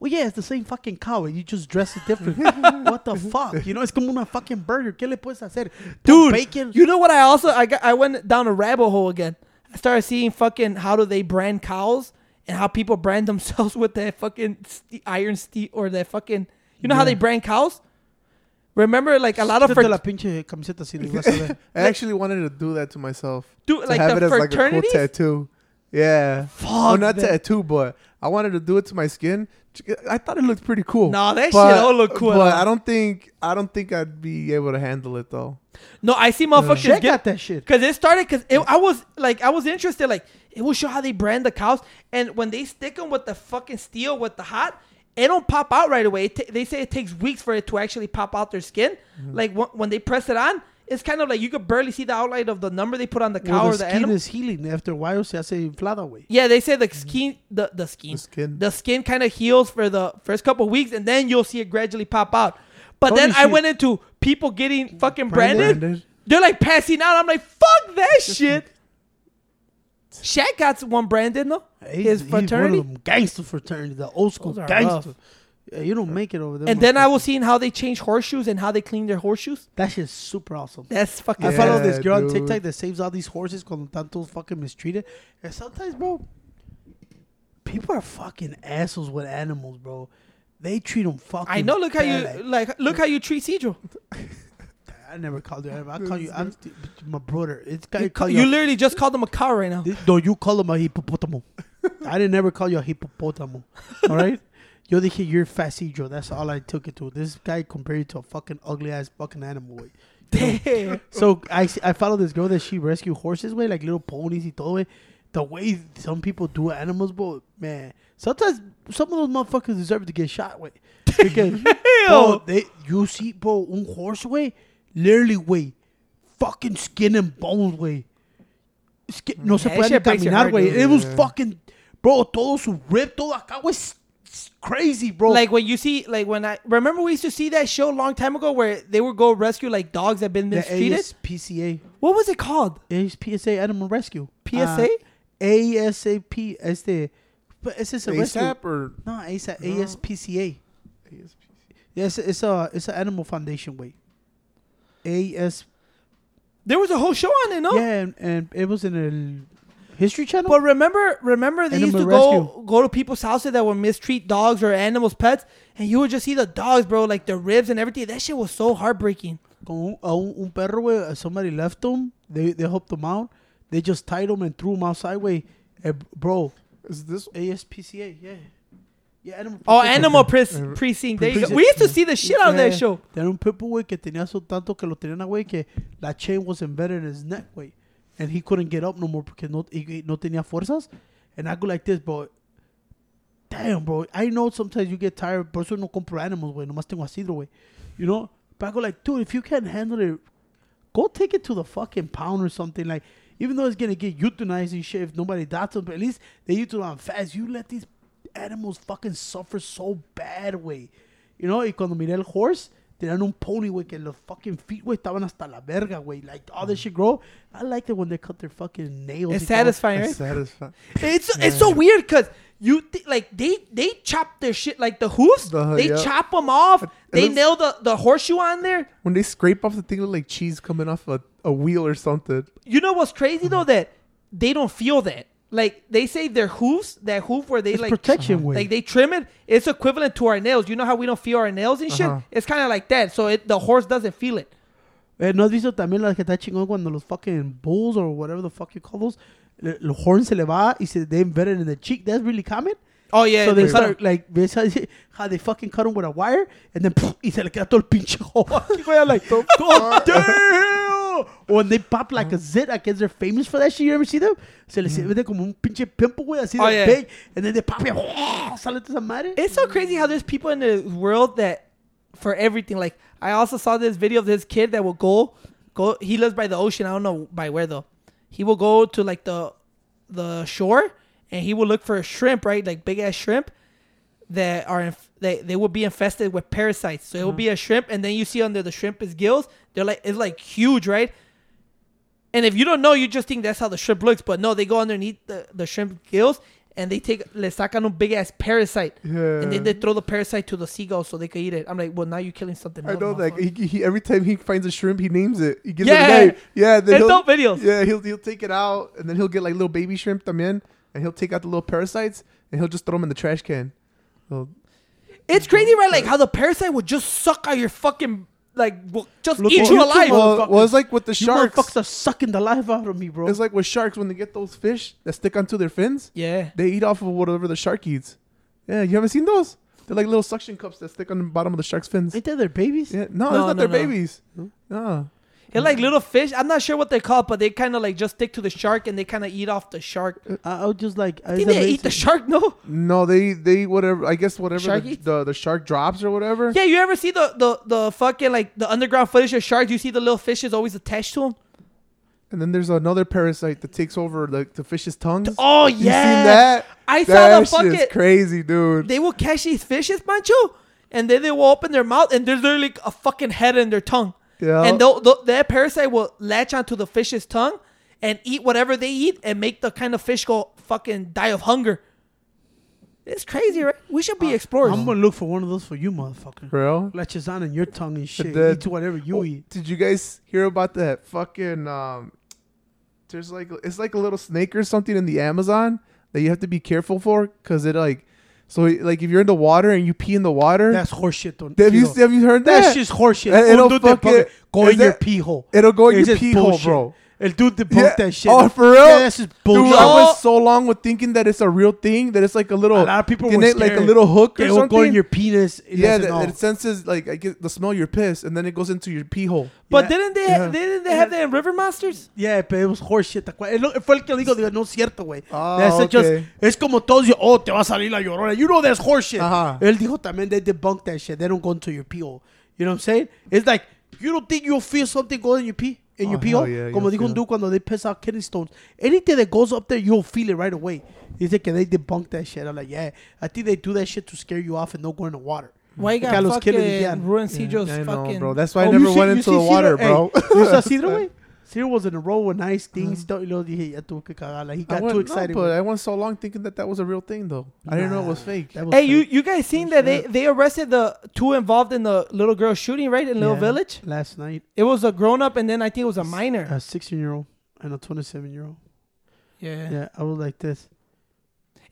Well, yeah, it's the same fucking cow. You just dress it different. what the fuck? You know, it's como una fucking burger. ¿Qué le puedes hacer? Dude, bacon. you know what I also I got I went down a rabbit hole again. I started seeing fucking how do they brand cows and how people brand themselves with that fucking ste iron steel or that fucking you know how they brand cows? Remember like a lot of Quítate fr- la pinche camiseta si le vas a. I actually wanted to do that to myself. do To like have the it as like a cool tattoo. Yeah. well, Fuck not that. tattoo, but I wanted to do it to my skin. I thought it looked pretty cool. No, that shit don't look cool But. I don't think I don't think I'd be able to handle it though. no, I see motherfuckers Check get out that shit. Cause it started, cause it, I was like, I was interested. Like, it will show how they brand the cows, and when they stick them with the fucking steel with the hot, it don't pop out right away. It ta- they say it takes weeks for it to actually pop out their skin. Mm-hmm. Like wh- when they press it on, it's kind of like you could barely see the outline of the number they put on the cow Well, or the the skin animal. is healing after a while. Se hace inflada, way. yeah, they say the mm. skin, the the skin, The skin. the skin kind of heals for the first couple weeks, and then you'll see it gradually pop out. But Holy then I went into people getting mm. fucking Branded? branded. They're like passing out. I'm like, fuck that shit. Shaq got one branded, no? His He's fraternity. one of them gangster fraternity, the old school gangster. rough. Yeah, you don't make it over there. And then I was seeing how they change horseshoes and how they clean their horseshoes. That shit's super awesome. That's fucking. I Yeah, follow this girl on. TikTok that saves all these horses cuando tanto fucking mistreated. And sometimes, bro, people are fucking assholes with animals, bro. They treat them fucking. I know. Look how you like. Look how you treat Cedro. I never called you animal. I call you. I'm st- my brother. It's guy You, call you you. literally just called him a cow right now. Th- No, you call him a hippopotamo. I didn't ever call you a hippopotamo. All right. Yo dije you're facillo. That's all I took it to. This guy compared you to a fucking ugly ass fucking animal. Way. Damn. So I I follow this girl that she rescue horses way like little ponies y todo way. The way some people do animals, bro, man. Sometimes some of those motherfuckers deserve to get shot way. Because bro, they you see, bro, un horse way, literally way, fucking skin and bones way. Skin, no mm, se puede shit breaks your caminar, heart, way. It was fucking, bro, todo su rib, todo acá was crazy, bro. Like when you see, like when I remember we used to see that show a long time ago where they would go rescue like dogs that been the mistreated. ASPCA, What was it called? It's PSA Animal Rescue. PSA? Uh, ASAP, este, but ese es a rescue. ASAP or No, ASA, No. ASPCA. Yes, it's a it's an animal foundation way. AS There was a whole show on it, no? yeah, and, and it was in a History Channel. But remember, remember they used to Animal go rescue. go to people's houses that would mistreat dogs or animals, pets, and you would just see the dogs, bro, like the ribs and everything. That shit was so heartbreaking. Con un, a un, un perro, güey, somebody left them. They they helped them out. They just tied them and threw them outside, way. Eh, bro, is this? ASPCA, yeah, yeah. Animal Oh, animal pre- Uh, precinct. There you go. We used to see the shit out of that show. Tenía un people, güey, que tenía so tanto que lo tenían, a güey, que la chain was embedded in his neck, güey. And he couldn't get up no more porque no, y- no tenía fuerzas. And I go like this, bro. Damn, bro. I know sometimes you get tired. Por eso no compro animals, güey. Nomás tengo asidro, güey. You know? But I go like, dude, if you can't handle it, go take it to the fucking pound or something. Like, even though it's gonna get euthanized and shit if nobody dies, but at least they euthanize fast. You let these animals fucking suffer so bad, way. You know, y cuando miré el horse, tenían un pony, güey, que los fucking feet, güey, estaban hasta la verga, güey. Like, all this shit grow. I like it when they cut their fucking nails. It's satisfying, right? That's satisfying. It's it's so weird because you th- like they they chop their shit like the hoofs. The- they yeah. chop them off. It they looks- nail the the horseshoe on there. When they scrape off the thing, look like cheese coming off a, a wheel or something. You know what's crazy though that they don't feel that. Like they say their hooves, that hoof where they It's like protection, güey. like they trim it. It's equivalent to our nails. You know how we don't feel our nails and shit. Uh-huh. It's kind of like that. So it, the horse doesn't feel it. Eh, ¿No has visto también la que está chingón cuando los fucking bulls or whatever the fuck you call those, el, el horn se le va y se they embed it in the cheek? That's really common. Oh yeah. so they they cut 'em. start like ves how, how they fucking cut them with a wire and then y se le queda todo el pinche ojo. I'm like, God damn! When they pop like a zit, I guess they're famous for that shit. You ever see them? Se les ve como un pinche pimple, güey, así Oh, de yeah. big, and then they pop it, sale esa madre. It's so crazy how there's people in the world that for everything. Like I also saw this video of this kid that will go go. He lives by the ocean. I don't know by where though. He will go to like the the shore and he will look for a shrimp, right? Like big ass shrimp that are inf- they they will be infested with parasites. So it will be a shrimp, and then you see under the shrimp is gills. They're like it's like huge, right? And if you don't know, you just think that's how the shrimp looks. But no, they go underneath the, the shrimp gills and they take le sacan un big ass parasite. Yeah. And then they throw the parasite to the seagull so they can eat it. I'm like, well, now you're killing something. I know like he, he, every time he finds a shrimp, he names it. He gives Yeah. it a name. Yeah, then he'll, videos. Yeah, he'll he'll take it out and then he'll get like little baby shrimp también, and he'll take out the little parasites and he'll just throw them in the trash can. So, It's crazy, right? Like how the parasite would just suck out your fucking like, just Look eat on you YouTube, alive. well, well, well, it's like with the You sharks. motherfuckers are sucking the life out of me, bro. It's like with sharks when they get those fish that stick onto their fins, yeah. they eat off of whatever the shark eats. Yeah, you haven't seen those? They're like little suction cups that stick on the bottom of the shark's fins. Ain't that their babies? Yeah, no, No, it's not no, their no. babies. Hmm? No? No. It's like little fish. I'm not sure what they call it, but they kind of like just stick to the shark and they kind of eat off the shark. Uh, I, I was just like, I think they eat the shark. No. No, they they whatever. I guess whatever Shark the, eats? the the shark drops or whatever. Yeah, you ever see the the the fucking like the underground footage of sharks? You see the little fishes always attached to them. And then there's another parasite that takes over like the fish's tongues. Oh yeah, you seen that? I saw that the shit's fucking. crazy, dude. They will catch these fishes, Mancho, and then they will open their mouth and there's literally a fucking head in their tongue. Yeah. And that parasite will latch onto the fish's tongue and eat whatever they eat and make the kind of fish go fucking die of hunger. It's crazy, right? We should be explorers. I'm gonna look for one of those for you, motherfucker. Bro. Latches on in your tongue and shit. then- Eat whatever you Oh, eat. Did you guys hear about that fucking um there's like it's like a little snake or something in the Amazon that you have to be careful for cuz it like so like if you're in the water and you pee in the water That's horseshit. Don have you have you heard that? That's just horseshit. And it'll fucking- Go in your pee hole. It'll go in It's your pee hole, bro. El dude debunked Yeah. that shit. Oh, for real? Yeah, that's just Dude. I went so long with thinking that it's a real thing that it's like a little a lot of people were it like a little hook or It will go in your penis. It yeah, that, that it senses like I get the smell of your piss, and then it goes into your pee hole. but Yeah. didn't they Yeah. didn't they have that in River Monsters? Yeah, pero it was horseshit. ¿te acuerdas? Él fue el que dijo, digo, no es cierto, güey. Ah, That's okay. just, es como todos, oh, te va a salir la llorona. You know that's horseshit. Ajá. Él dijo también, they debunk that shit. They don't go into your pee hole. You know what I'm saying? It's like, you don't think you'll feel something go in your pee? In Oh, your pee hell hole? yeah, como you'll dijo un dude cuando they piss out kidney stones. Anything that goes up there, you'll feel it right away. Dice que they debunk that shit. I'm like, yeah. I think they do that shit to scare you off and don't go in the water. Why you got Carlos fucking Kennedy, yeah. ruin Cedro's I know, fucking? bro. That's why I Oh, never see- went into see the water, Cedar? bro. Hey, you saw Cedar, güey? Cedar was in a row with nice things. Y luego dije, ya tuvo que cagar. He I got went, too no, excited. but güey. I went so long thinking that that was a real thing, though. I didn't know it was fake. was Hey, you fake. you guys seen that they they arrested the two involved in the little girl shooting right in Little Yeah, Village? last night. It was a grown up and then I think it was a minor. A 16 year old and a 27 year old. yeah. Yeah, I was like this.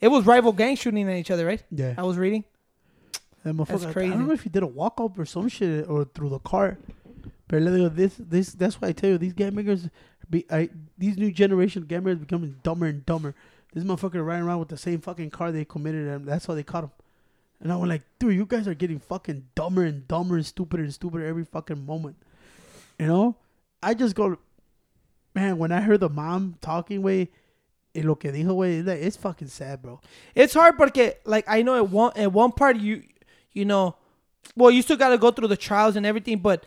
It was rival gangs shooting at each other, right? Yeah. I was reading. That motherfucker, I- crazy. I don't know if he did a walk up or some shit or through the car. But le digo, this, this, that's why I tell you, these gamers, be, I, these new generation gamers becoming dumber and dumber. This motherfucker riding around with the same fucking car they committed, and that's how they caught him. And I was like, dude, you guys are getting fucking dumber and dumber and stupider and stupider every fucking moment. You know? I just go, man, when I heard the mom talking, way, y lo que dijo, way, it's, fucking sad, bro. It's hard porque like I know at one at one part you you know well you still gotta go through the trials and everything, but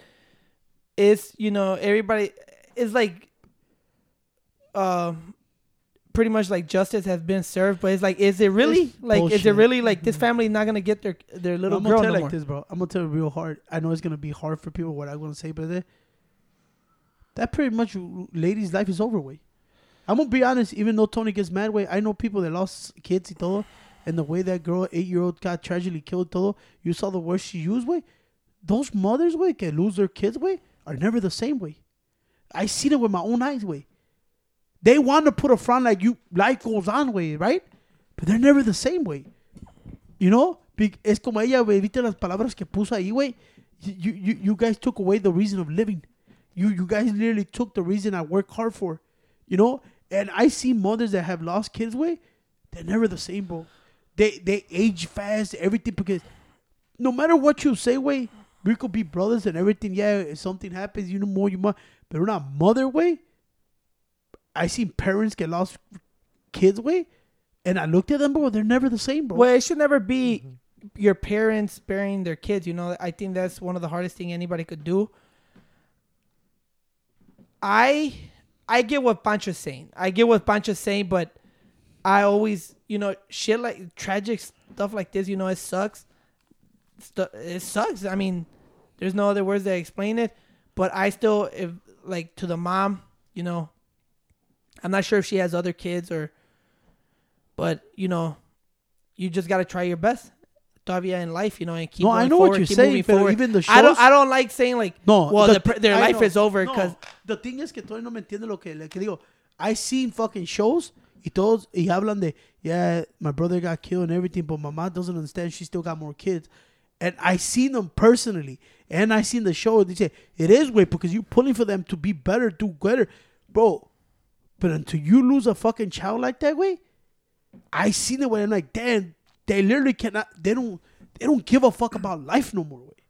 it's you know, everybody it's like um pretty much like justice has been served, but it's like is it really It's like is it really like this family not gonna get their their little I'm girl gonna tell no you more? like this, bro. I'm gonna tell you real hard. I know it's gonna be hard for people what I'm gonna say, but that, that pretty much lady's life is over. Way. I'm gonna be honest. Even though Tony gets mad, way I know people that lost kids y todo, and the way that girl, eight year old, got tragically killed. Todo. You saw the words she used. Way. Those mothers, way, can lose their kids. Way, are never the same. Way. I seen it with my own eyes. Way. They want to put a front like you. Life goes on. Way, right? But they're never the same. Way. You know, es como ella, güey. Viste las palabras que puso ahí, güey. You, you, you guys took away the reason of living. You, you guys literally took the reason I work hard for. You know, and I see mothers that have lost kids, way. They're never the same, bro. They they age fast, everything because no matter what you say, way, we could be brothers and everything. Yeah, if something happens, you know more, you more. But we're not mother way. I seen parents get lost kids way, and I looked at them, bro. They're never the same, bro. Well, it should never be your parents burying their kids. You know, I think that's one of the hardest thing anybody could do. I I get what Pancho's saying. I get what Pancho's saying, but I always, you know, shit like tragic stuff like this. You know, it sucks. It sucks. I mean, there's no other words that explain it. But I still, if like to the mom, you know, I'm not sure if she has other kids or, but you know, you just got to try your best todavía in life, you know, and keep No, I know what you're saying, but forward. even the I don't I don't like saying like No, well the- the, their I life know. is over No, because the thing is que todavía no me entiende lo que le que digo. I seen fucking shows y todos y hablan de yeah, my brother got killed and everything, but my mom doesn't understand. She still got more kids, and I seen them personally, and I seen the show. They say it is way because you're pulling for them to be better, do better, bro. But until you lose a fucking child like that way, I seen it when I'm like, damn, they literally cannot. They don't. They don't give a fuck about life no more. Way.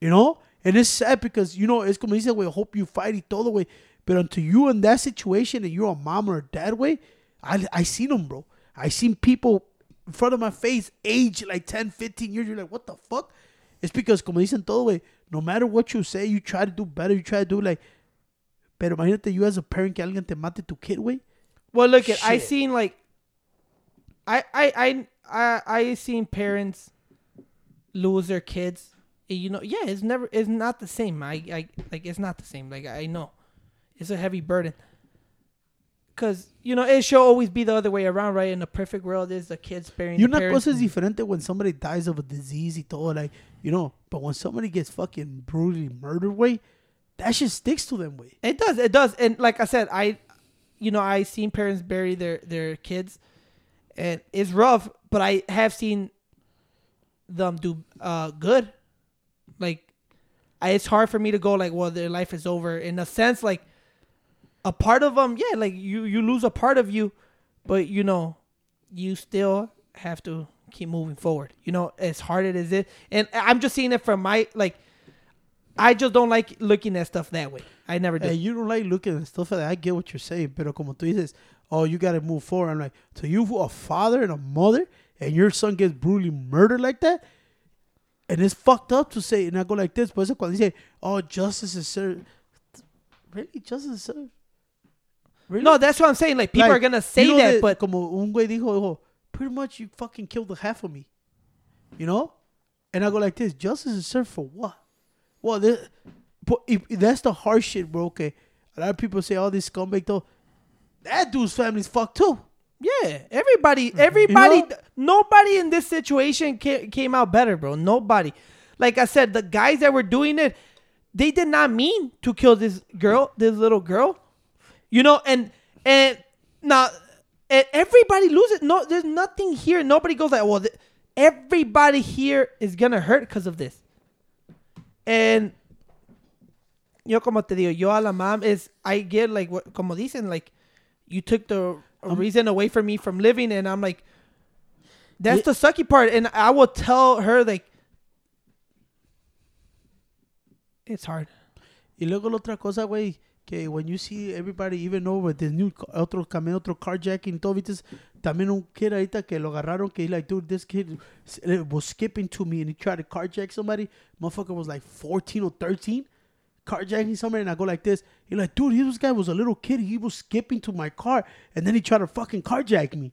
You know? And it's sad because, you know, it's como dice, güey, hope you fight it all the way. But until you in that situation and you're a mom or a dad, way, I, I seen them, bro. I seen people in front of my face age like 10, 15 years. You're like, what the fuck? It's because, como dicen todo, güey, no matter what you say, you try to do better. You try to do like, pero imagínate you as a parent que alguien te mate tu kid, güey. Well, look at I seen like, I I I I I seen parents lose their kids. You know, yeah, it's never it's not the same. I I like it's not the same. Like I know, it's a heavy burden. Cause you know it should always be the other way around, right? In the perfect world, is the kids sparing Y the una parents. cosa es diferente when somebody dies of a disease y todo, like, you know, but when somebody gets fucking brutally murdered, way, that shit sticks to them, way. It does. It does. And like I said, I, you know, I seen parents bury their their kids, and it's rough. But I have seen them do uh good. Like, I, it's hard for me to go like, well, their life is over. In a sense, like a part of them, yeah, like you you lose a part of you, but you know, you still have to keep moving forward. You know, as hard it is it, and I'm just seeing it from my like. I just don't like looking at stuff that way. I never do. Hey, you don't like looking at stuff like that. I get what you're saying, pero como tú dices, oh, you gotta move forward. I'm like, so you a father and a mother, and your son gets brutally murdered like that, and it's fucked up to say. And I go like this, but cuando dice, oh, justice is served. Really, justice is served. Really? No, that's what I'm saying. Like people Like, are gonna say you know that, but como un güey dijo, dijo, pretty much you fucking killed the half of me, you know. And I go like this: justice is served for what? Well, this, but if, if that's the hard shit, bro. Okay, a lot of people say all this scumbag though. That dude's family's fucked too. yeah, everybody, mm-hmm. everybody, know? nobody in this situation came out better, bro. Nobody. Like I said, the guys that were doing it, they did not mean to kill this girl, this little girl. You know, and and now and everybody loses. No, there's nothing here. Nobody goes like, well, th- everybody here is gonna hurt because of this. And yo como te digo, yo a la mam is I get like what como dicen like you took the um, reason away from me from living and I'm like that's Yeah. the sucky part and I will tell her like it's hard. Y luego la otra cosa, güey, que when you see everybody, even over the new otro también otro carjacking, todo viste, también un kid ahorita que lo agarraron que he like, dude, this kid eh, was skipping to me and he tried to carjack somebody. Motherfucker was like 14 or 13, carjacking somebody, and I go like this. He like, dude, this guy was a little kid. He was skipping to my car, and then he tried to fucking carjack me.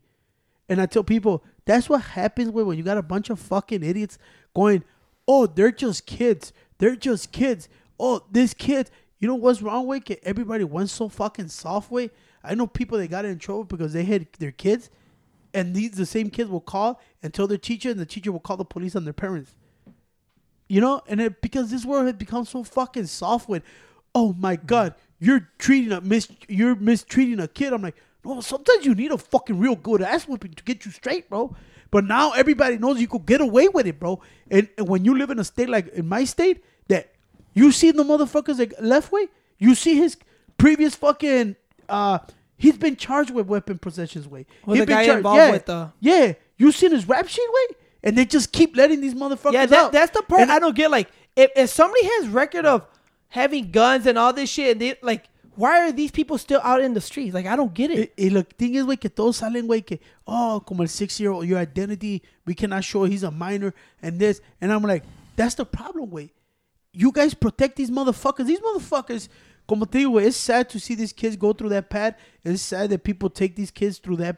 And I tell people that's what happens when when you got a bunch of fucking idiots going, oh, they're just kids. They're just kids. Oh, this kid. You know what's wrong with it? Everybody went so fucking soft way. I know people that got in trouble because they hit their kids, and these the same kids will call and tell their teacher, and the teacher will call the police on their parents. You know, and it, because this world has become so fucking soft with, oh my god, you're treating a mis, you're mistreating a kid. I'm like, no, sometimes you need a fucking real good ass whipping to get you straight, bro. But now everybody knows you could get away with it, bro. And, and when you live in a state like in my state, that you see the motherfuckers that left way, you see his previous fucking uh he's been charged with weapon possessions way. Was He the been guy involved yeah, with the- Yeah. You seen his rap sheet way? And they just keep letting these motherfuckers Yeah, that, out. that's the part And I don't get. Like, if, if somebody has record of having guns and all this shit, and they like, why are these people still out in the streets? Like, I don't get it. Y, y thing is, güey, que todos salen, güey, que, oh, como el six year old, your identity, we cannot show he's a minor and this. And I'm like, that's the problem, güey. You guys protect these motherfuckers. These motherfuckers, como te digo, it's sad to see these kids go through that path. It's sad that people take these kids through that.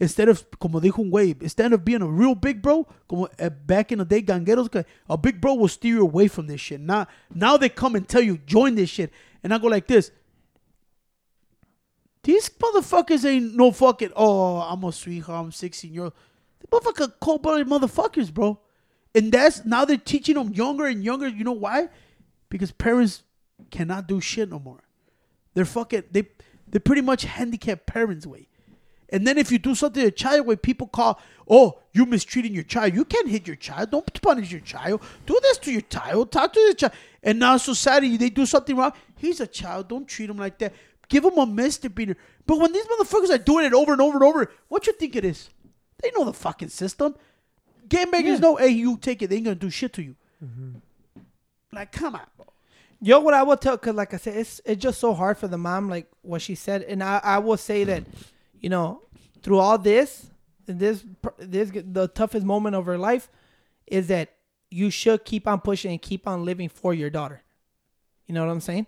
Instead of, como dijo un güey, instead of being a real big bro, como uh, back in the day, gangueros, a big bro will steer you away from this shit. Now, now they come and tell you, join this shit. And I go like this. These motherfuckers ain't no fucking, oh, I'm a sweetheart, I'm 16 year old. The motherfucker cold blooded motherfuckers, bro. And that's now they're teaching them younger and younger. You know why? Because parents cannot do shit no more. They're fucking, they, they're pretty much handicapped parents, way. And then if you do something to a child where people call, oh, you're mistreating your child. You can't hit your child. Don't punish your child. Do this to your child. Talk to the child. And now society, they do something wrong. He's a child. Don't treat him like that. Give him a misdemeanor. But when these motherfuckers are doing it over and over and over, what you think it is? They know the fucking system. Game bangers know, hey, you take it. They ain't gonna do shit to you. Mm-hmm. Like, come on, bro. Yo, what I will tell, cause like I said, it's it's just so hard for the mom, like what she said, and I I will say that, you know, through all this, this this the toughest moment of her life, is that you should keep on pushing and keep on living for your daughter. You know what I'm saying?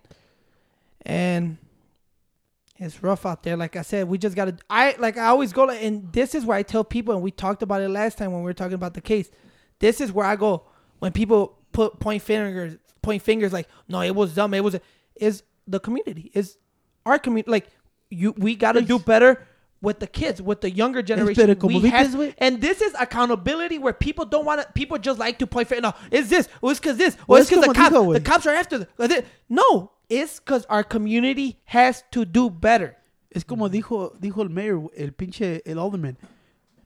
And it's rough out there. Like I said, we just gotta. I like I always go, like, and this is where I tell people, and we talked about it last time when we were talking about the case. This is where I go when people put point fingers, point fingers, like no, it was dumb. It was is the community is our community. Like you, we gotta do better with the kids, with the younger generation. We have- and this is accountability where people don't want to. People just like to point finger. No, it's this. Well, it's because this. Well, it's because the cops. The cops are after. The, no, it's because our community has to do better. Es como dijo, dijo el mayor, el pinche, el alderman.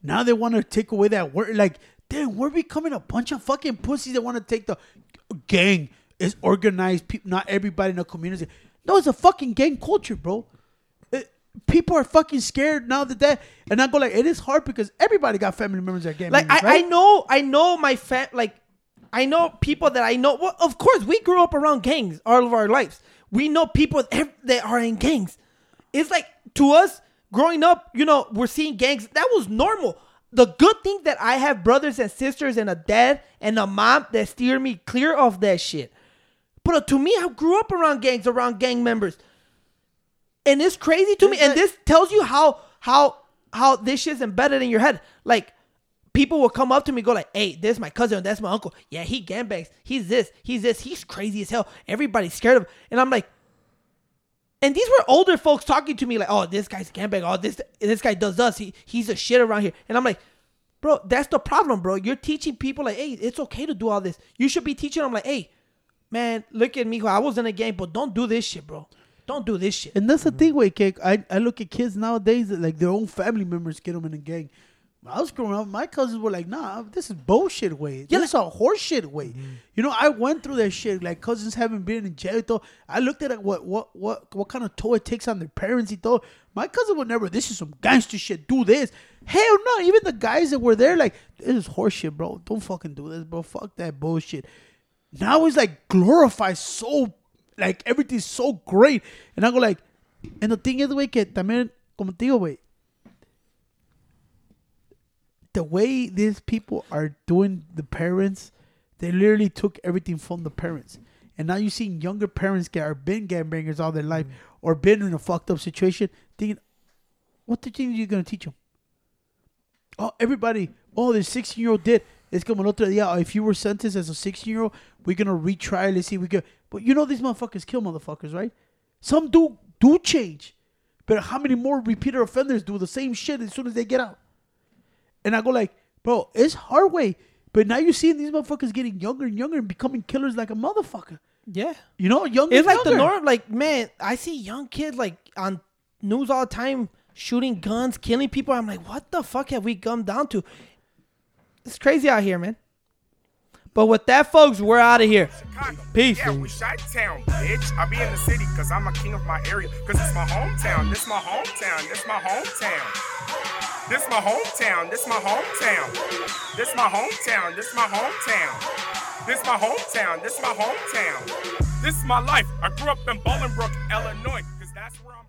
Now they want to take away that word. Like, damn, we're becoming a bunch of fucking pussies that want to take the gang. It's organized. People, not everybody in the community. No, it's a fucking gang culture, bro. It- people are fucking scared now that that. And I go like, it is hard because everybody got family members that gang Like members, I, I know, I know my fam. Like I know people that I know. Well, of course, we grew up around gangs all of our lives. We know people that are in gangs. It's like to us growing up, you know, we're seeing gangs. That was normal. The good thing that I have brothers and sisters and a dad and a mom that steer me clear of that shit. But uh, to me, I grew up around gangs, around gang members and it's crazy to me. And this tells you how how how this shit's embedded in your head. Like people will come up to me, go like, "Hey, this is my cousin, that's my uncle. Yeah, he gangbangs. He's this, he's this. He's crazy as hell. Everybody's scared of." him. And I'm like, and these were older folks talking to me like, "Oh, this guy's gangbang. Oh, this this guy does us. He he's a shit around here." And I'm like. Bro, that's the problem, bro. You're teaching people like, hey, it's okay to do all this. You should be teaching them like, hey, man, look at me. I was in a gang, but don't do this shit, bro. Don't do this shit. And that's the thing, way cake. I, I look at kids nowadays that like their own family members get them in a gang. I was growing up, my cousins were like, "Nah, this is bullshit way. Yeah, this is a horseshit way." Mm-hmm. You know, I went through that shit. Like cousins haven't been in jail. Though I looked at it, what what what what kind of toll it takes on their parents. He thought my cousin would never. This is some gangster shit. Do this. Hell no. Even the guys that were there, like this is horseshit, bro. Don't fucking do this, bro. Fuck that bullshit. Now it's like glorified so like everything's so great. And I go like, and the thing is, güey, que también, como te digo, güey, the way these people are doing the parents, they literally took everything from the parents. And now you're seeing younger parents that are been gangbangers all their life mm. or been in a fucked up situation, thinking, what the you think you're gonna teach them? Oh, everybody, oh, this 16 year old did. It's como el otro día. oh, If you were sentenced as a 16 year old, we're gonna retry. Let's see, we go. But you know these motherfuckers kill motherfuckers, right? Some do do change, but how many more repeater offenders do the same shit as soon as they get out? And I go like, bro, it's hard way. But now you're seeing these motherfuckers getting younger and younger and becoming killers like a motherfucker. Yeah. You know, younger. It's like the younger. norm. Like, man, I see young kids like on news all the time shooting guns, killing people. I'm like, what the fuck have we come down to? It's crazy out here, man. But with that, folks, we're out of here. Chicago. Peace. Yeah, we shot town, bitch. I be in the city cause I'm a king of my area. Cause it's my hometown. This is my hometown. This my hometown. This is my hometown. This is my hometown. This my hometown. This my hometown. This my hometown. This my hometown. This is my life. I grew up in Bolingbrook, Illinois. Cause that's where I'm